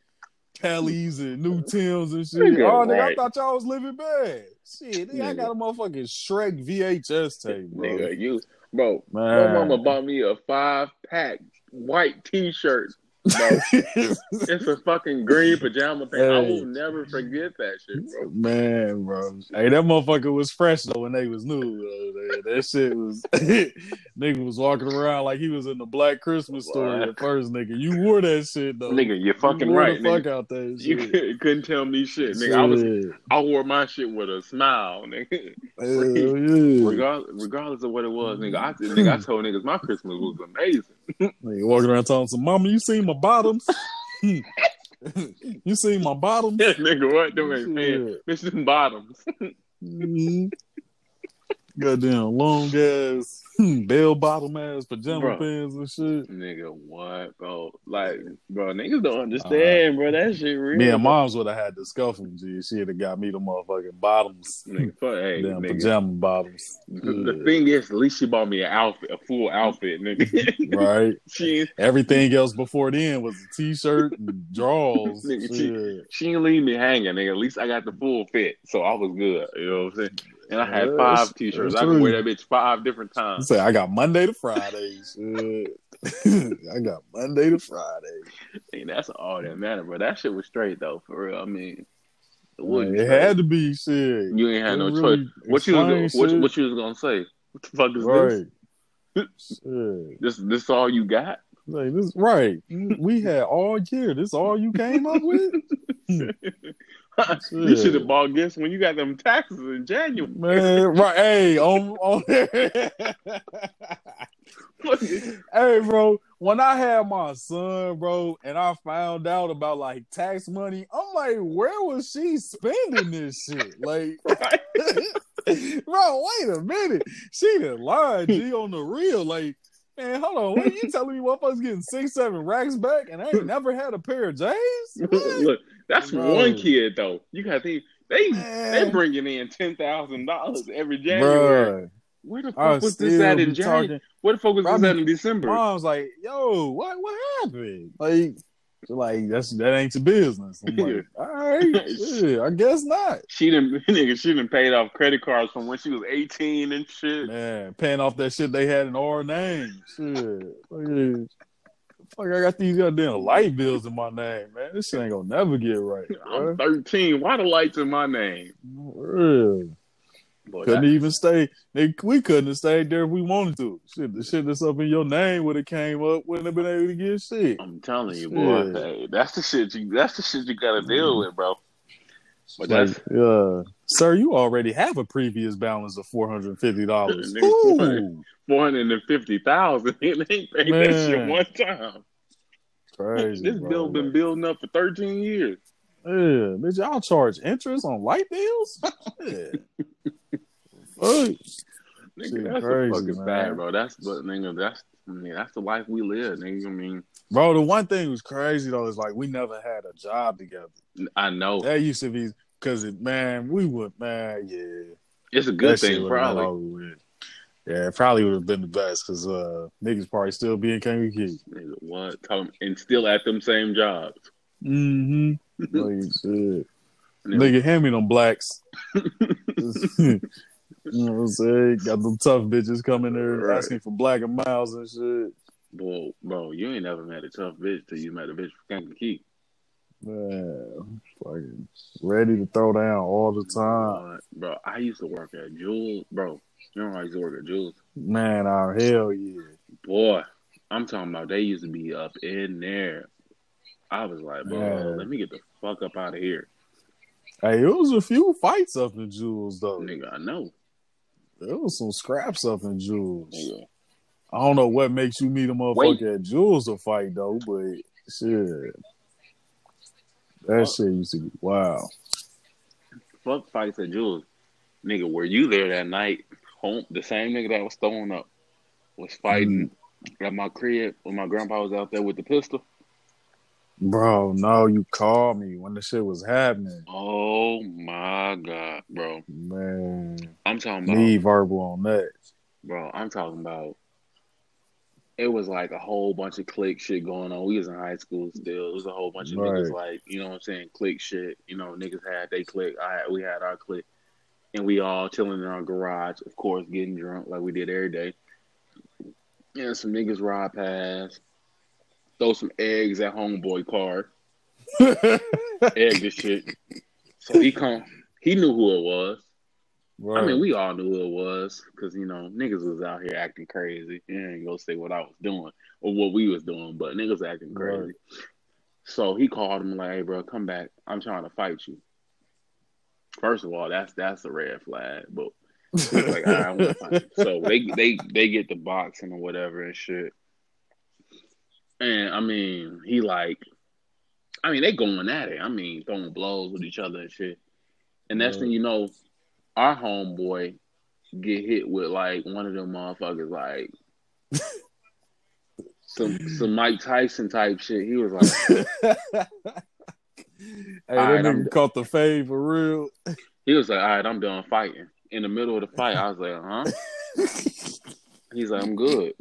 Kellys and New Tims and shit. Nigga, oh, nigga, I thought y'all was living bad. Shit, nigga, I got a motherfucking Shrek VHS tape, bro. Nigga, you, bro. Man. My mama bought me a five pack white T-shirt. (laughs) it's a fucking green pajama pant. I will never forget that shit, bro. Man, bro. Hey, that motherfucker was fresh though when they was new. Though. That- That shit was (laughs) nigga was walking around like he was in the Black Christmas story What? at first, nigga. You wore that shit though. Nigga, you're fucking you wore right, the fuck nigga. out that You shit. couldn't- couldn't tell me shit, nigga. I was, I wore my shit with a smile, nigga. Hell (laughs) yeah. Regardless, regardless of what it was, nigga. I, nigga, I told niggas my Christmas was amazing. Nigga walking around telling some mama, you seen my bottoms? (laughs) (laughs) you see my bottoms? nigga, what? Them ain't paying. Shit. Bitch, them bottoms. Mhm. Goddamn long ass (laughs) bell bottom ass pajama Bro. pants and shit. Nigga, what, bro? Like, bro, niggas don't understand, bro. That shit real. Me and moms would have had the scuffle, G. She'd have got me the motherfucking bottoms. Nigga, fuck, hey, Damn nigga. pajama bottoms. The, the thing is, at least she bought me an outfit, a full outfit, nigga. (laughs) Right? she Everything else before then was a t shirt and drawers. Nigga, Shit. she ain't leave me hanging, nigga. At least I got the full fit, so I was good. You know what I'm saying? And I had five t-shirts. I can wear that bitch five different times. say I got Monday to Friday. (laughs) I got Monday to Friday. And that's all that matter, bro. That shit was straight though, for real. I mean, it, wasn't it had to be shit. You ain't had no It choice. What you was, what, what you was gonna say? What the fuck is right. this? This this all you got? Like, this right. We had all year. This all you came up with? (laughs) (laughs) you should have bought gifts when you got them taxes in January. Man, right. Hey, on on (laughs) Hey, bro, when I had my son, bro, and I found out about like tax money, I'm like, where was she spending this shit? Like, (laughs) bro, wait a minute. She done lied, G, on the real. Like, man, hold on. What are you telling me motherfuckers getting six, seven racks back and I ain't never had a pair of J's? Look, that's Bro. one kid though. You got to think they they bringing in ten thousand dollars every January. Bruh, Where the fuck was this at in January? talking. Where the fuck was this at in December? I was like, yo, what what happened? Like, like that's that ain't your business. I'm like, (laughs) all right, (laughs) shit, I guess not. She didn't (laughs) nigga. She didn't paid off credit cards from when she was eighteen and shit. Man, paying off that shit they had in our name. Shit. Fuck, I got these goddamn light bills in my name, man. This shit ain't gonna never get right. (laughs) I'm Bro. thirteen. Why the lights in my name? Real. Boy, Couldn't that- even stay. They, we couldn't have stayed there if we wanted to. Shit, the shit that's up in your name would have came up, wouldn't have been able to get shit. I'm telling you, boy. Hey, that's the shit. You. That's the shit you gotta deal mm-hmm. with, bro. But Like, that's yeah, sir, you already have a previous balance of four hundred and fifty dollars. (laughs) Ooh, four hundred and fifty thousand. (laughs) They ain't paid that shit one time. crazy. this bro. bill been building up for thirteen years. Yeah, bitch, y'all charge interest on light bills? (laughs) Yeah. Fuck. Nigga, that's crazy, fucking man. fact, bro. That's but nigga, that's I mean, that's the life we live, nigga. I mean, Bro, the one thing was crazy though is like we never had a job together. I know That used to be because man, we would, man, yeah. it's a good that thing, probably. Yeah, it probably would have been the best because uh, niggas probably still be in Kankakee. What? And still at them same jobs. Mm-hmm. (laughs) like, shit. Nigga, Nigga, hand me them blacks. (laughs) (laughs) you know what I'm saying? Got them tough bitches coming there Right. asking for Black and Milds and shit. Bro, bro, you ain't never met a tough bitch till you met a bitch from Kankakee. Man, fucking ready to throw down all the time. Uh, bro, I used to work at Jewel, bro. You know, I used to work at Jewel's. Man, our hell yeah. Boy, I'm talking about they used to be up in there. I was like, bro, Yeah. let me get the fuck up out of here, Hey, it was a few fights up in Jewel's though. nigga. I know, There was some scraps up in Jewel's. nigga. I don't know what makes you meet a motherfucker Wait. at Jewel's to fight though, but shit. That shit used to be wow. Fuck fights at Jewel's, nigga. Were you there that night? Home, the same nigga that was throwing up was fighting mm-hmm. at my crib when my grandpa was out there with the pistol. Bro, no, you called me when the shit was happening. Oh my god, bro! Man, I'm talking about, need verbal on that. bro. I'm talking about. It was like a whole bunch of click shit going on. We was in high school still. It was a whole bunch of niggas like, you know what I'm saying, click shit. You know, niggas had they click. I had, we had our click, and we all chilling in our garage, of course, getting drunk like we did every day. And some niggas ride past, throw some eggs at homeboy car, (laughs) egg this shit. So he come, he knew who it was. I mean, we all knew who it was because you know niggas was out here acting crazy. I ain't gonna say what I was doing or what we was doing, but niggas acting crazy. Right. So he called him like, "Hey, bro, come back. I'm trying to fight you." First of all, that's that's a red flag. But like, all right, I want to fight you. So they they they get the boxing or whatever and shit. And I mean, he like, I mean, they going at it. I mean, throwing blows with each other and shit. And next Right. thing you know, our homeboy get hit with like one of them motherfuckers like (laughs) some some Mike Tyson type shit. He was like (laughs) hey, that Alright, nigga caught the fade for real. (laughs) he was like, all right, I'm done fighting. In the middle of the fight, I was like, huh? He's like, I'm good.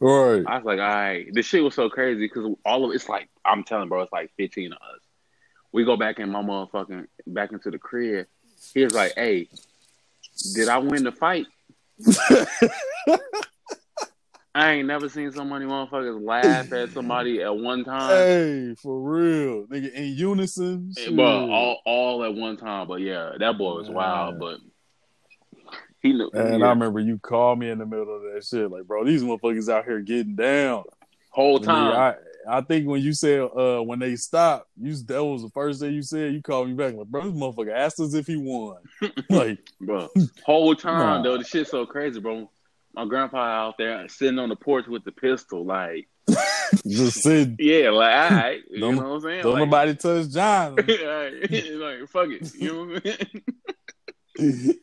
right. I was like, all right. This shit was so crazy because all of it's like I'm telling bro, it's like 15 of us. We go back in my motherfucking back into the crib. He was like, hey, did I win the fight? (laughs) I ain't never seen so many motherfuckers laugh at somebody at one time. hey, for real. Nigga, in unison. shit. But all all at one time. But yeah, that boy was wild. But he knew. And yeah. I remember you called me in the middle of that shit. Like, bro, these motherfuckers out here getting down. whole time. I, I think when you said uh when they stopped, you that was the first thing you said. You called me back like, bro, this motherfucker asked us if he won. (laughs) like, bro. (laughs) Whole time Nah. though, the shit's so crazy, bro. My grandpa out there sitting on the porch with the pistol, like, (laughs) just said, yeah, like, all right, you know what I'm saying? don't like, nobody touch John. like, fuck it, you know what I mean.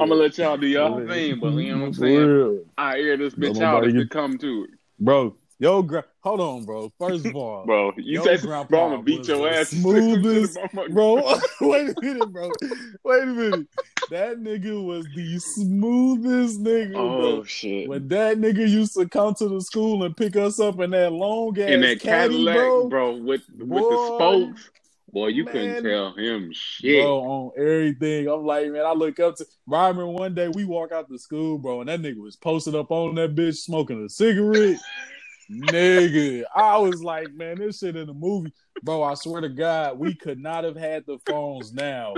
I'm gonna let y'all do y'all thing, but you know what I'm saying? I hear this bitch out if it come to it, bro. Yo, gra- hold on, bro. First of all, bro. You say, grandpa bro, I'm (laughs) gonna beat your ass. smoothest, bro. (laughs) wait a minute, bro. Wait a minute. That nigga was the smoothest nigga, Oh bro. shit! When that nigga used to come to the school and pick us up in that long ass In that Cadillac, bro, bro, with with the spokes, boy, you Man. couldn't tell him shit. bro, on everything. I'm like, man, I look up to. I remember one day we walk out the school, bro, and that nigga was posted up on that bitch smoking a cigarette. (laughs) nigga, I was like, man, this shit in the movie, bro. I swear to God, we could not have had the phones now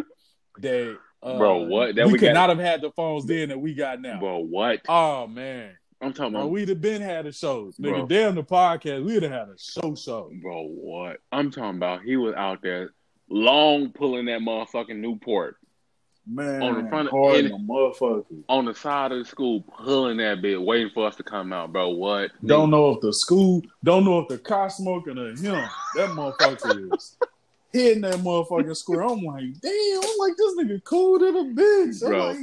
that. Uh, Bro, what? That we, we could got- not have had the phones then that we got now. Bro, what? Oh man, I'm talking bro, about, we'd have been had a show, nigga. Bro. Damn the podcast, we'd have had a show show. bro, what? I'm talking about. He was out there long pulling that motherfucking Newport Man, On the front of- hard in- in the motherfucker. on the side of the school, pulling that bit, waiting for us to come out, bro. What? Don't know if the school, don't know if the car smoking or him. That motherfucker is hitting that motherfucking square. I'm like, damn, I'm like, this nigga cool to the bitch. I'm Bro. like,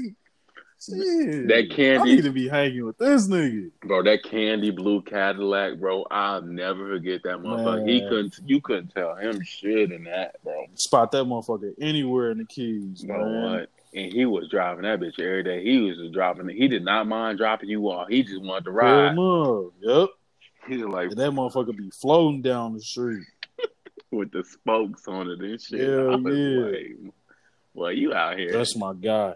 shit. That candy- I need to be hanging with this nigga. bro, that candy blue Cadillac, bro. I'll never forget that motherfucker. He couldn't, you couldn't tell him shit in that, bro. Spot that motherfucker anywhere in the keys, Bro, man. what? And he was driving that bitch every day. He was just dropping it. He did not mind dropping you off. He just wanted to ride. him. Yep. He's like And that motherfucker be floating down the street. (laughs) with the spokes on it and shit. Hell yeah. like, well, you out here. That's my guy.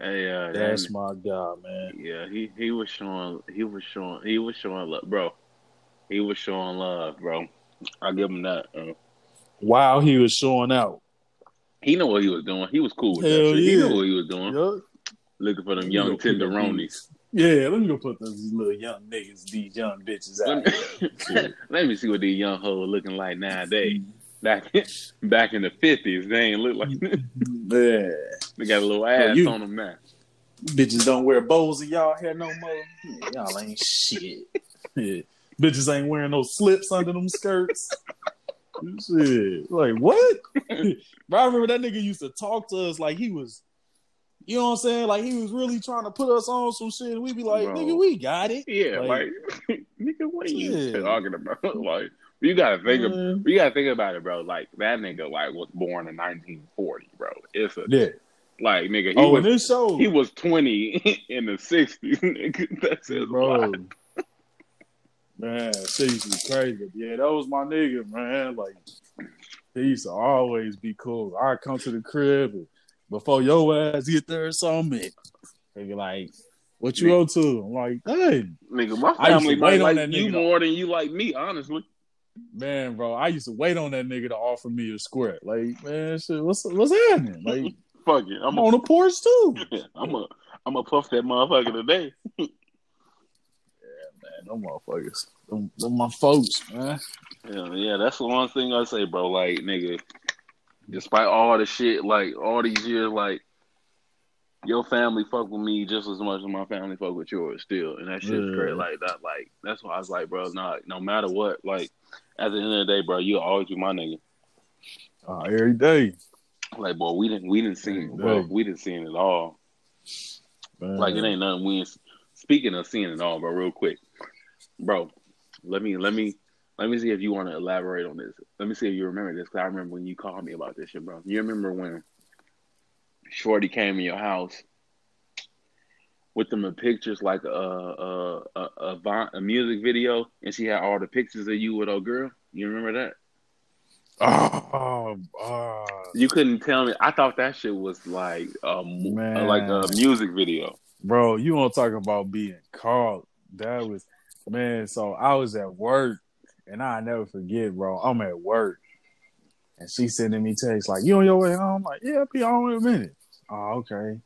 Hey, uh, That's that- my guy, man. yeah, he he was showing he was showing he was showing love, bro. He was showing love, bro. I give him that. Uh, While he was showing out. He knew what he was doing. He was cool with Hell that shit. He knew what he was doing. Yep. Looking for them young tenderonis. Yeah, let me go put those little young niggas, these young bitches out. Let me, (laughs) let me see what these young hoes looking like nowadays. Mm-hmm. Back back in the fifties, they ain't look like (laughs) Yeah. they got a little ass you- on them now. Bitches don't wear bows in y'all hair no more. Y'all ain't shit. (laughs) Yeah. Bitches ain't wearing no slips under them skirts. Shit. Like what? (laughs) Bro, I remember that nigga used to talk to us like he was, you know what I'm saying? Like he was really trying to put us on some shit. And we'd be like, Bro. nigga, we got it. Yeah, like, Like- (laughs) nigga, what are you talking about? (laughs) like, you gotta think, of, you gotta think about it, bro. Like that nigga, like was born in 1940, bro. It's a Yeah. like nigga. He oh, was this show, he was 20 in the 60s. Nigga, that's his bro. life. Man, to be crazy. Yeah, that was my nigga, man. Like, he used to always be cool. I come to the crib and before your ass get there or something. They be like, "What you up to?" I'm like, "Hey, Nigga, my I used to family wait might on like that you nigga. more than you like me, honestly. man, bro, I used to wait on that nigga to offer me a square. Like, man, shit, what's what's happening? Like, (laughs) Fuck it, I'm I'm on the porch too. (laughs) I'm a I'm a puff that motherfucker today. (laughs) Them motherfuckers, them, them my folks, man. Yeah, yeah, that's the one thing I say, bro. Like, nigga, despite all the shit, like all these years, like your family fuck with me just as much as my family fuck with yours still, and that shit's Yeah. great. Like that, like that's why I was like, bro, nah, no matter what, like at the end of the day, bro, you'll always be my nigga. Uh, every day, Like, boy, we didn't, we didn't see it, bro. We didn't see it at all. man. Like, it ain't nothing. We ain't, speaking of seeing it all, bro, real quick, bro. Let me, let me, let me see if you want to elaborate on this. Let me see if you remember this, because I remember when you called me about this shit, bro. You remember when Shorty came in your house with them the pictures like uh, uh, uh, a a a, a, vi- a music video, and she had all the pictures of you with old girl. You remember that? (laughs) Oh, oh, You couldn't tell me. I thought that shit was like um Man. like a music video. bro, you want to talk about being called? That was man. So I was at work, and I never forget, bro. I'm at work, and she sending me texts like, "You on your way home?" I'm like, "Yeah, I'll be on in a minute." Oh, okay.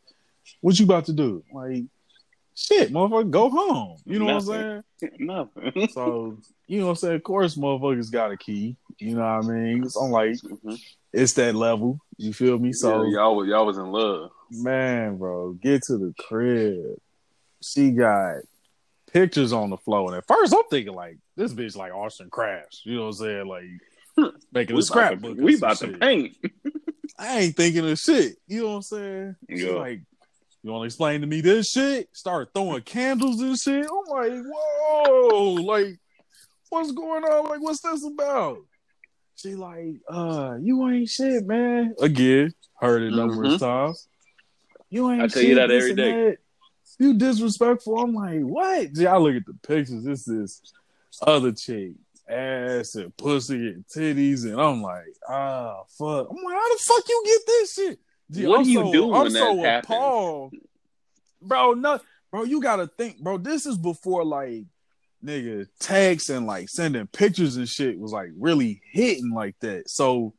What you about to do? Like, shit, motherfucker, go home. You know what I'm saying? (laughs) Nothing. So you know what I'm saying? Of course, motherfuckers got a key. You know what I mean? So I'm like, Mhm. it's that level. You feel me? So yeah, y'all was y'all was in love. Man, bro, get to the crib. She got pictures on the floor. And at first, I'm thinking, like, this bitch like arts and crafts. You know what I'm saying? Like, (laughs) making We a about scrapbook. to, we about to paint. (laughs) I ain't thinking of shit. You know what I'm saying? She Yeah. like, you want to explain to me this shit? Start throwing candles and shit. I'm like, whoa, like, what's going on? Like, what's this about? She like, uh, you ain't shit, man. Again, heard it numerous times. You ain't I tell shit, you that every day. that. You disrespectful. I'm like, what? I look at the pictures. This is other chick, ass and pussy and titties, and I'm like, ah, fuck. I'm like, how the fuck you get this shit? What I'm do you so- do I'm when that so happens? appalled. Bro, no, bro, you gotta think, bro. This is before like nigga texts and like sending pictures and shit was like really hitting like that. So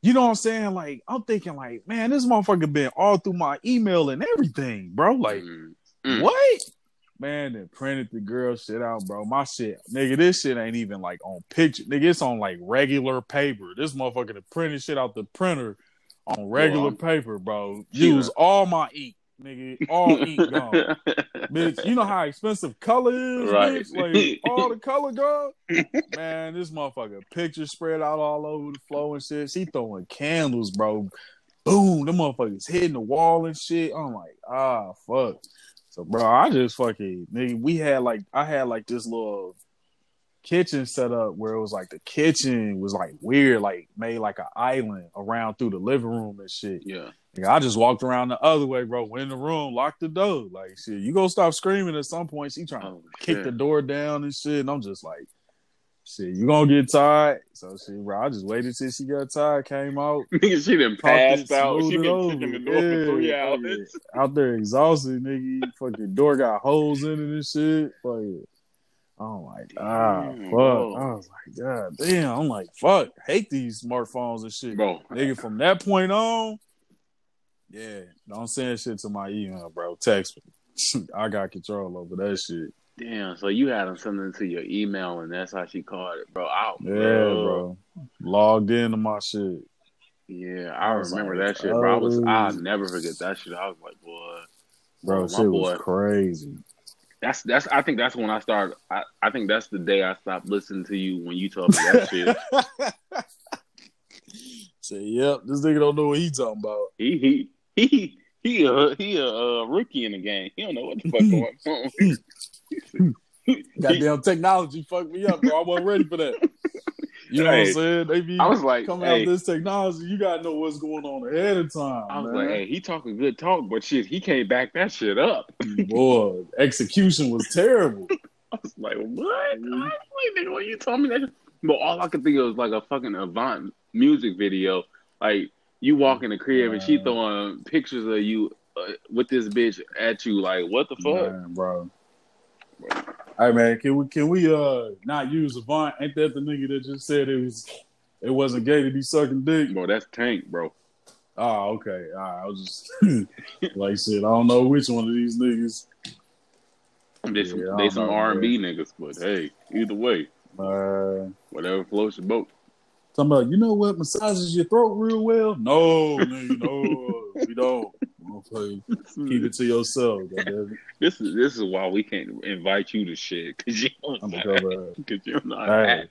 you know what I'm saying? Like, I'm thinking, like, man, this motherfucker been all through my email and everything, bro. Like, Mm. Mm. what? Man, they printed the girl shit out, bro. My shit, nigga, this shit ain't even like on picture. Nigga, it's on like regular paper. This motherfucker that printed shit out the printer on regular paper, bro. Use all my ink, nigga. All (laughs) ink gone. bitch, you know how expensive color is, Right. bitch? Like all the color gone. (laughs) Man, this motherfucker picture spread out all over the floor and shit. She throwing candles, bro. Boom, the motherfuckers hitting the wall and shit. I'm like, ah, fuck. So, bro, I just fucking nigga. We had like, I had like this little kitchen set up where it was like the kitchen was like weird, like made like an island around through the living room and shit. yeah. Nigga, I just walked around the other way, bro. Went in the room, locked the door. Like, shit, you gonna stop screaming at some point. She trying to Oh, kick shit. the door down and shit. And I'm just like, shit, you gonna get tired. So, shit, bro, I just waited till she got tired, came out, (laughs) Nigga, she done passed out. She been kicking the door for three Yeah, hours. yeah. Out there exhausted, nigga. Fucking door got holes in it and shit. Fuck it. I'm like, ah, Damn, fuck. bro. I was like, God damn. I'm like, fuck. Hate these smartphones and shit. Bro, Nigga, from that point on, Yeah, don't send shit to my email, bro. Text me. (laughs) I got control over that shit. Damn, so you had them send it to your email, and that's how she called it, bro. I, Yeah, bro. Logged into my shit. Yeah, I I remember like, that shit, bro. I was. I'll never forget that shit. I was like, boy, Bro, my shit boy. was crazy. That's that's. I think that's when I started. I, I think that's the day I stopped listening to you when you told me that shit. (laughs) Say, yep, this nigga don't know what he talking about. He he he he a he a uh, rookie in the game. He don't know what the fuck (laughs) going on. (laughs) (laughs) Goddamn technology fucked me up, bro. I wasn't ready for that. You know what I'm saying? They be I was like, coming hey, out with this technology. You gotta know what's going on ahead of time. I was man. like, hey, he talking good talk, but shit, he can't back that shit up. (laughs) boy, execution was terrible. (laughs) I was like, what? I was like, nigga, you told me that, but all I could think of was like a fucking Avant music video, like you walk in the crib and she throwing pictures of you uh, with this bitch at you, like what the fuck? Man, bro. Hey man, can we can we uh not use Avant? Ain't that the nigga that just said it was it wasn't gay to be sucking dick? Bro, that's Tank, bro. Oh, okay. All right. I was just (laughs) like shit. I don't know which one of these niggas. They some, Yeah, they some R and B niggas, but hey, either way, Uh, whatever floats your boat. talking about, you know what massages your throat real well? No, nigga, no, (laughs) we don't. Okay, keep it to yourself. This is this is why we can't invite you to shit because you don't I'm know gonna go back. because you don't know how to Hey.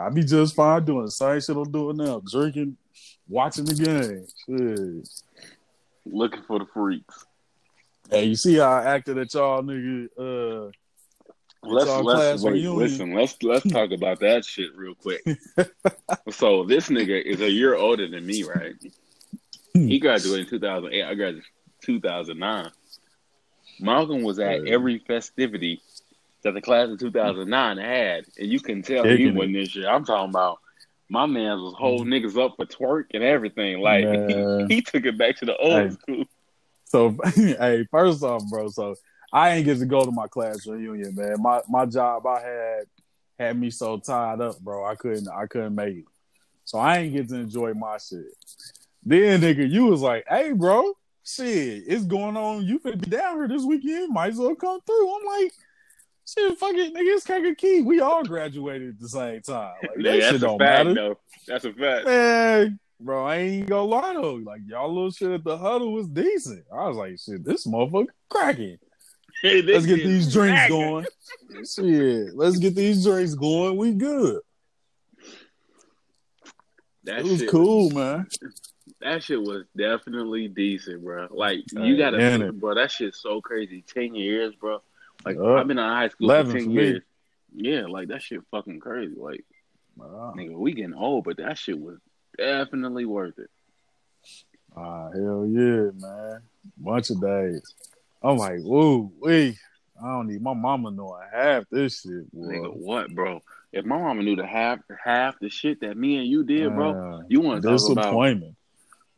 I be just fine doing the same shit I'm doing now, drinking, watching the game. Shit. looking for the freaks. Hey, you see how I acted at y'all, nigga? Uh, Let's let's wait. reunion. Listen, let's let's talk about that shit real quick. (laughs) so this nigga is a year older than me, right? He graduated in (laughs) 2008. I graduated 2009. Malcolm was at every festivity that the class of 2009 had, and you can tell he wasn't this shit. I'm talking about my man was holding mm-hmm. niggas up for twerk and everything. Like (laughs) Man. he, took it back to the old Hey. school. So, (laughs) hey, first off, bro, so I ain't get to go to my class reunion, man. My my job I had had me so tied up, bro. I couldn't I couldn't make it. So I ain't get to enjoy my shit. Then, nigga, you was like, "Hey, bro, shit, it's going on. You finna be down here this weekend. Might as well come through." I'm like, "Shit, fuck it, nigga, it's Kankakee. We all graduated at the same time. Like, Yeah, that that's shit a don't fact, matter." though. That's a fact. Man, bro, I ain't gonna lie though. Like y'all little shit at the huddle was decent. I was like, shit, this motherfucker cracking. Hey, Let's get these drinks going. shit, let's get these drinks going. We good. That it was cool, man. That shit was definitely decent, bro. Like you gotta, it? bro. That shit's so crazy. Ten years, bro. Like. I've been in high school for ten for years. Yeah, like that shit fucking crazy. Like Ah, nigga, we getting old, but that shit was definitely worth it. ah, hell yeah, man. Bunch of days. I'm like, woo, wee. I don't need my mama knowing half this shit, Nigga, what, bro? If my mama knew the half half the shit that me and you did, bro, Man, you want to talk about disappointment.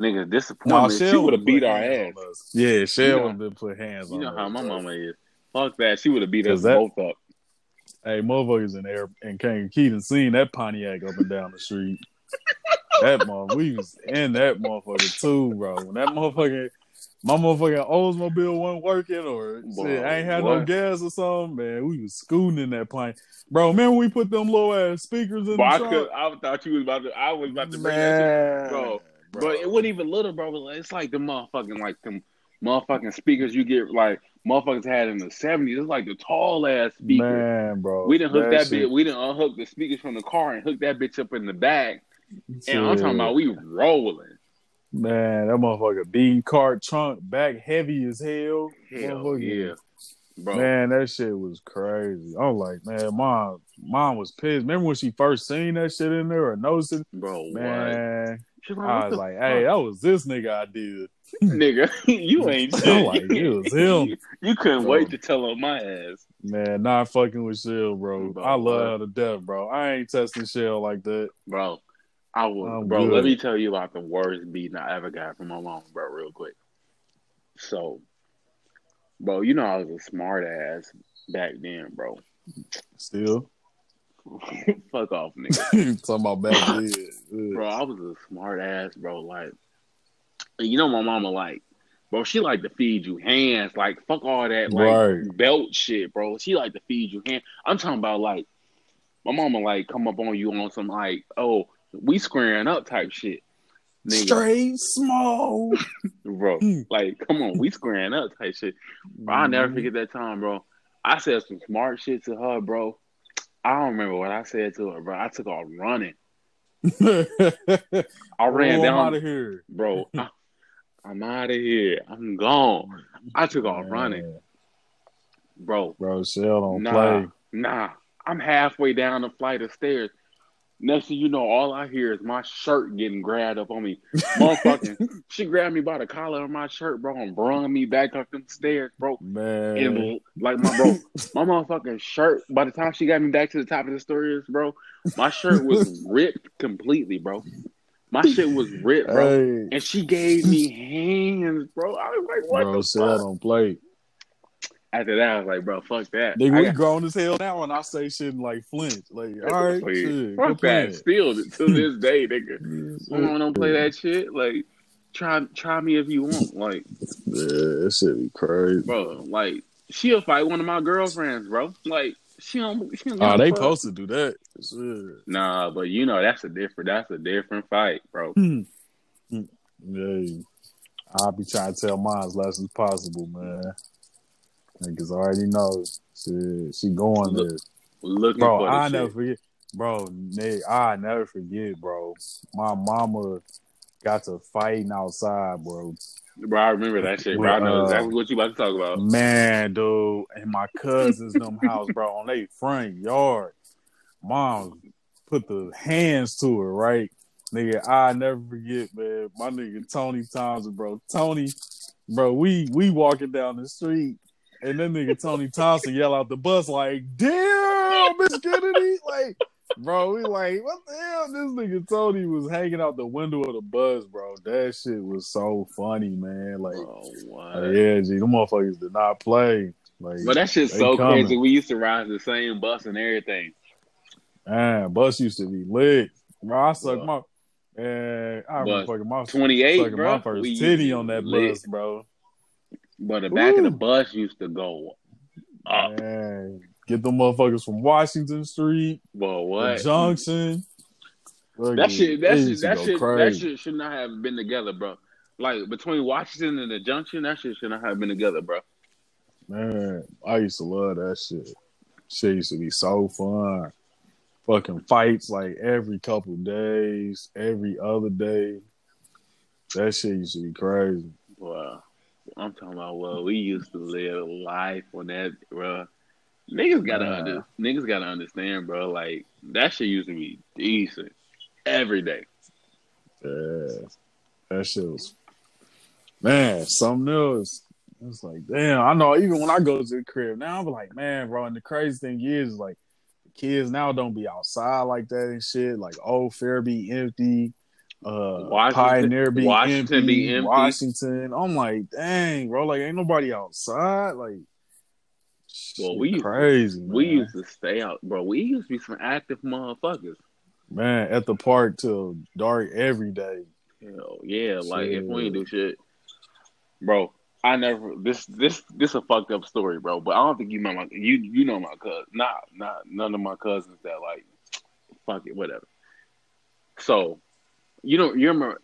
Nigga No, she would have beat our ass. Yeah, Shell You know- would have been put hands You on know us, how my mama is. Fuck that. She would have beat us that- both up. Hey, motherfuckers in there and King Keaton seen that Pontiac up and down the street. that mother, we was in that motherfucker too, bro. When that motherfucker, my motherfucking Oldsmobile wasn't working or Boy, shit, I ain't had no gas or something, man. We was scooting in that plane, bro. Remember we put them low ass speakers in But I the could. I thought you was about to. I was about to bring that shit. Man, bro. But it wasn't even little, bro. It's like the motherfucking like them motherfucking speakers you get like motherfuckers had in the seventies. It's like the tall ass speaker. man, bro. we didn't hook that, shit- bitch. We didn't unhook the speakers from the car and hook that bitch up in the back. And I'm talking about we rolling. man, that motherfucker bean cart trunk back heavy as hell. Hell yeah, bro. Man, that shit was crazy. I'm like, man, mom, mom was pissed. Remember when she first seen that shit in there or noticed it? Bro, what? Man, She's like, I was the like, hey, that was this nigga I did." nigga, (laughs) you ain't (laughs) I'm shit. like, it was him. You, (laughs) you couldn't Bro. wait to tell on my ass. Man, not fucking with Shell, bro. Bro, I love what? her to death, bro. I ain't testing Shell like that. Bro, I was, I'm bro. good. Let me tell you about the worst beating I ever got from my mom, bro. Real quick. So, bro, you know I was a smart ass back then, bro. Still. (laughs) Fuck off, nigga. (laughs) Talking about back (laughs) then. Bro, I was a smart ass, bro. Like, you know my mama like, bro, she like to feed you hands. Like fuck all that like Right. belt shit, bro. She like to feed you hands. I'm talking about like my mama like come up on you on some like, oh, we squaring up type shit. Nigga, Straight small. bro. Mm. Like, come on, we squaring up type shit. Bro, I'll never Mhm. forget that time, bro. I said some smart shit to her, bro. I don't remember what I said to her, bro. I took off running. (laughs) I ran oh, down, I'm out of here. bro. I, I'm out of here. I'm gone. I took off running, bro. Bro, Shell don't Nah, play. nah. I'm halfway down the flight of stairs. Next thing you know, all I hear is my shirt getting grabbed up on me. Motherfucking, (laughs) she grabbed me by the collar of my shirt, bro, and brung me back up them stairs, bro. Man. And like my bro, (laughs) my motherfucking shirt. By the time she got me back to the top of the stairs, bro, my shirt was (laughs) ripped completely, bro. My shit was ripped, bro. Hey, And she gave me hands, bro. I was like, what bro, the fuck? don't play. After that, I was like, bro, fuck that. Nigga, we got- grown as hell now, and I say shit like flinch. Like, all right, shit, Fuck that. Still to (laughs) this day, nigga. I don't play that shit. Like, try try me if you want. Like, Yeah, that shit be crazy. bro, like she'll fight one of my girlfriends, bro. Like, she don't. She don't Oh, they fuck. supposed to do that. Shit. Nah, but you know that's a different. That's a different fight, bro. Hmm. Hmm. Yeah, I'll be trying to tell mine as less as possible, man. Niggas already know. Shit, she going Look, there. Looking Bro, for I shit. never forget. Bro, Nick, I never forget, bro. My mama got to fighting outside, bro. Bro, I remember that shit. Bro, I know Uh, exactly what you about to talk about. Man, dude, and my (laughs) cousins them house, bro, on their front yard. Mom put the hands to her, right? Nigga, I never forget, man. My nigga Tony Thompson, bro. Tony, bro, we we walking down the street, and then nigga Tony Thompson yell out the bus like, "Damn, Miss Kennedy!" Like, bro, we like, what the hell? This nigga Tony was hanging out the window of the bus, bro. That shit was so funny, man. Like, what? uh, yeah, G, them motherfuckers did not play. Like, But that shit's so coming. crazy. We used to ride the same bus and everything. man, bus used to be lit. Bro, I sucked Bro. my, man, I remember fucking my, 28, bro. my first we titty on that lit. bus, bro. But the back of the bus used to go up. Man, get the motherfuckers from Washington Street, Well, what? Junction. That shit, that shit, that shit, that shit should not have been together, bro. Like between Washington and the Junction, that shit should not have been together, bro. Man, I used to love that shit. Shit used to be so fun. Fucking fights like every couple days, every other day. That shit used to be crazy. Well, I'm talking about well, we used to live life on that, bro. Niggas gotta under, niggas gotta understand, bro. Like that shit used to be decent every day. Yeah, that shit was man, something else. It's like, damn, I know. Even when I go to the crib now, I'm like, man, bro. And the crazy thing is, like, the kids now don't be outside like that and shit. Like, old Fair be empty, uh, Washington- Pioneer be Washington empty, be empty. Washington. I'm like, dang, bro. Like, ain't nobody outside. Like, Well, we crazy. We used to stay out, bro. We used to be some active motherfuckers. man at the park till dark every day. Hell yeah, like if we ain't do shit, bro. I never this this this a fucked up story, bro. But I don't think you know my you you know my cousin. Nah, not none of my cousins that like fuck it, whatever. So you know you remember?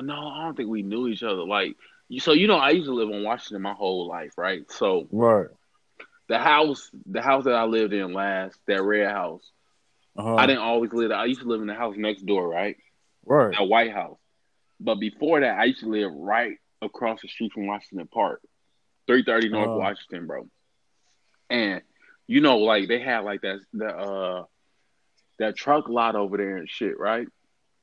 No, I don't think we knew each other. Like you, so you know I used to live in Washington my whole life, right? So Right. the house the house that I lived in last, that red house, Uh-huh. I didn't always live. there. I used to live in the house next door, right? Right. that White House. But before that, I used to live right across the street from Washington Park, three thirty North Oh. Washington, bro. And you know, like they had like that the uh that truck lot over there and shit, right?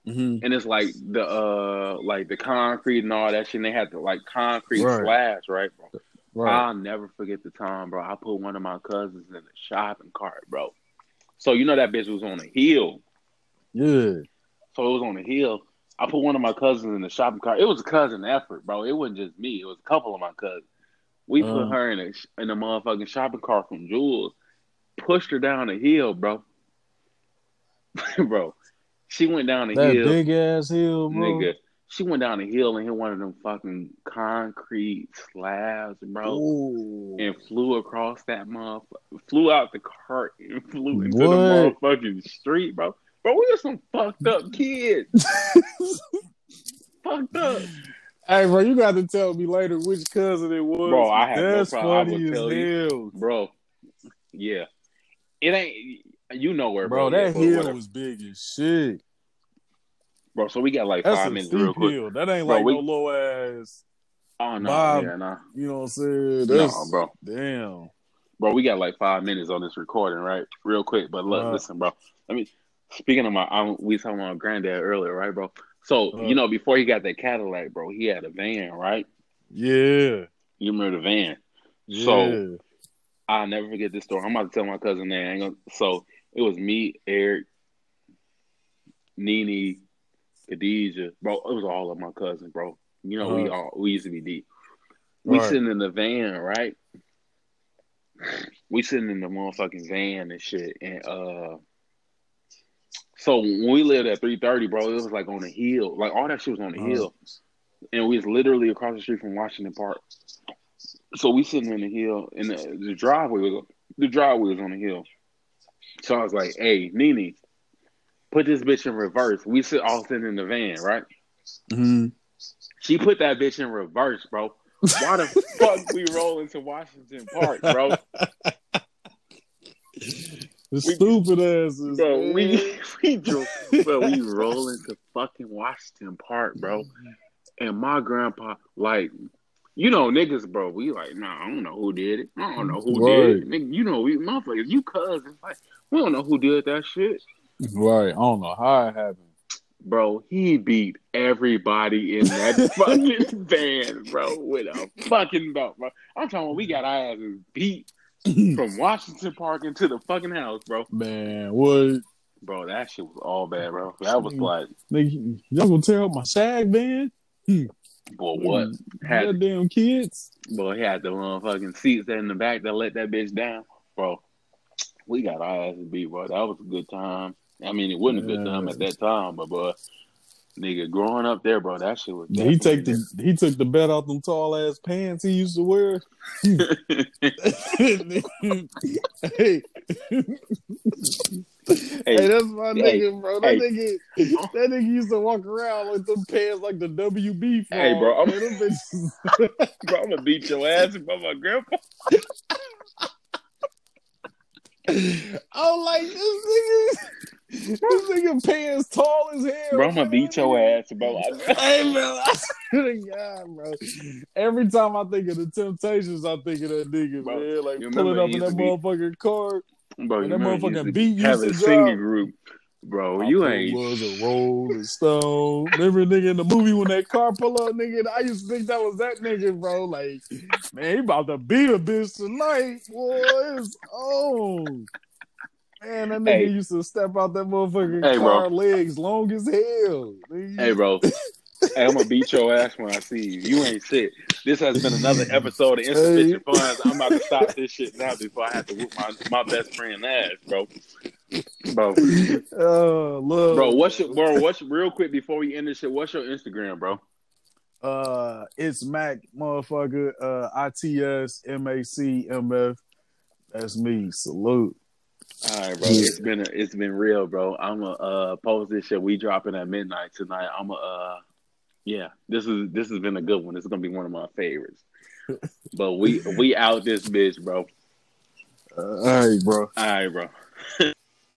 Mm-hmm. And it's like the uh like the concrete and all that shit. And they had the like concrete Right. slabs, right, bro? Right. I'll never forget the time, bro. I put one of my cousins in the shopping cart, bro. So you know that bitch was on a hill. yeah. So it was on a hill. I put one of my cousins in the shopping cart. It was a cousin effort, bro. It wasn't just me. It was a couple of my cousins. We put Uh. her in a in a motherfucking shopping cart from Jewel's, pushed her down the hill, bro. (laughs) bro, she went down the That hill, big ass hill, bro. nigga. She went down the hill and hit one of them fucking concrete slabs, bro, Ooh. and flew across that motherfucker, flew out the cart and flew into What? the motherfucking street, bro. Bro, we are some fucked up kids. (laughs) fucked up. Hey, bro, you got to tell me later which cousin it was. Bro, I have no That's problem. I funny will tell as you. Bro. Yeah. It ain't you know where Bro, bro, that hill whatever. was big as shit. Bro, so we got like That's five a minutes steep real quick. hill. That ain't Bro, like we- no low ass. Oh no, Bob. yeah, no. You know what I'm saying? No, bro. Damn. Bro, we got like five minutes on this recording, right? Real quick. But look, Uh. listen, bro. Let me speaking of my I, we talking about granddad earlier, right, bro? So, you know, before he got that Cadillac, bro, he had a van, right? Yeah. You remember the van? Yeah. So- I'll never forget this story. I'm about to tell my cousin that. Ain't so it was me, Eric, Nene, Khadijah, bro. It was all of my cousins, bro. You know, we Uh-huh. all we used to be deep. We Right. sitting in the van, right? We sitting in the motherfucking van and shit, and uh, so when we lived at 330, bro, it was like on the hill, like all that shit was on the Uh-huh. hill, and we was literally across the street from Washington Park. So we sitting in the hill, and the, the driveway was the driveway was on the hill. So I was like, "Hey, Nene, put this bitch in reverse." We sit all sitting in the van, right? Mhm. She put that bitch in reverse, bro. Why the (laughs) fuck we rolling to Washington Park, bro? The stupid asses. Bro, man. (laughs) we we drove, bro, we rolling to fucking Washington Park, bro. And my grandpa, like, you know, niggas, bro, we like, nah, I don't know who did it. I don't know who did it. Nigga, you know, we motherfuckers, you cousins, like, we don't know who did that shit. Right. I don't know how it happened. Bro, he beat everybody in that (laughs) fucking van, bro, with a fucking belt, bro. I'm talking about we got our asses beat (clears throat) from Washington Park into the fucking house, bro. Man, what? Bro, that shit was all bad, bro. That was like, Nigga, y'all gonna tear up my shag, man? Hmm. Boy, what? Had Goddamn kids. Boy, he had the motherfucking seats in the back that let that bitch down, bro. We got our asses beat, bro. That was a good time. I mean, it wasn't a good time at that time, but bro, nigga, growing up there, bro, that shit was. He take the (laughs) he took the bet off them tall ass pants he used to wear. (laughs) (laughs) hey. (laughs) Hey, that's my hey, nigga, bro. That hey. nigga, that nigga used to walk around with them pants like the WB. Hey, bro, I'm- Man, them bitches- (laughs) bro, I'm gonna beat your ass bro, my grandpa. (laughs) I'm like this nigga, this nigga pants tall as hell. Bro, I'm gonna beat your ass, bro. Hey, bro, I swear to God, bro. Every time I think of the Temptations, I think of that nigga, Bro, man. Like pulling up in that to be- motherfucking car. Bro, you that he motherfucking used to have a singing group, bro. I You ain't. was a Rolling Stone. Remember, nigga, in the movie when that car pull up, nigga? I used to think that was that nigga, bro. Like, man, he about to beat a bitch tonight, boy. It's on. Man, that nigga Hey. used to step out that motherfucking Hey, bro. car legs long as hell. nigga. Hey, bro. Hey, I'm gonna beat your ass when I see you. You ain't shit. This has been another episode of Insufficient Funds. I'm about to stop this shit now before I have to whoop my, my best friend ass, bro. Bro, Oh, love. bro, what's your bro? What's real quick before we end this shit? What's your Instagram, bro? Uh, it's Mac motherfucker. Uh, I T S M A C M F. That's me. Salute. All right, bro. It's been a, it's been real, bro. I'm gonna uh, post this shit. We dropping at midnight tonight. I'm gonna uh, yeah. This is this has been a good one. This is gonna be one of my favorites. But we we out this bitch, bro. Uh, all right, bro. All right, bro. (laughs)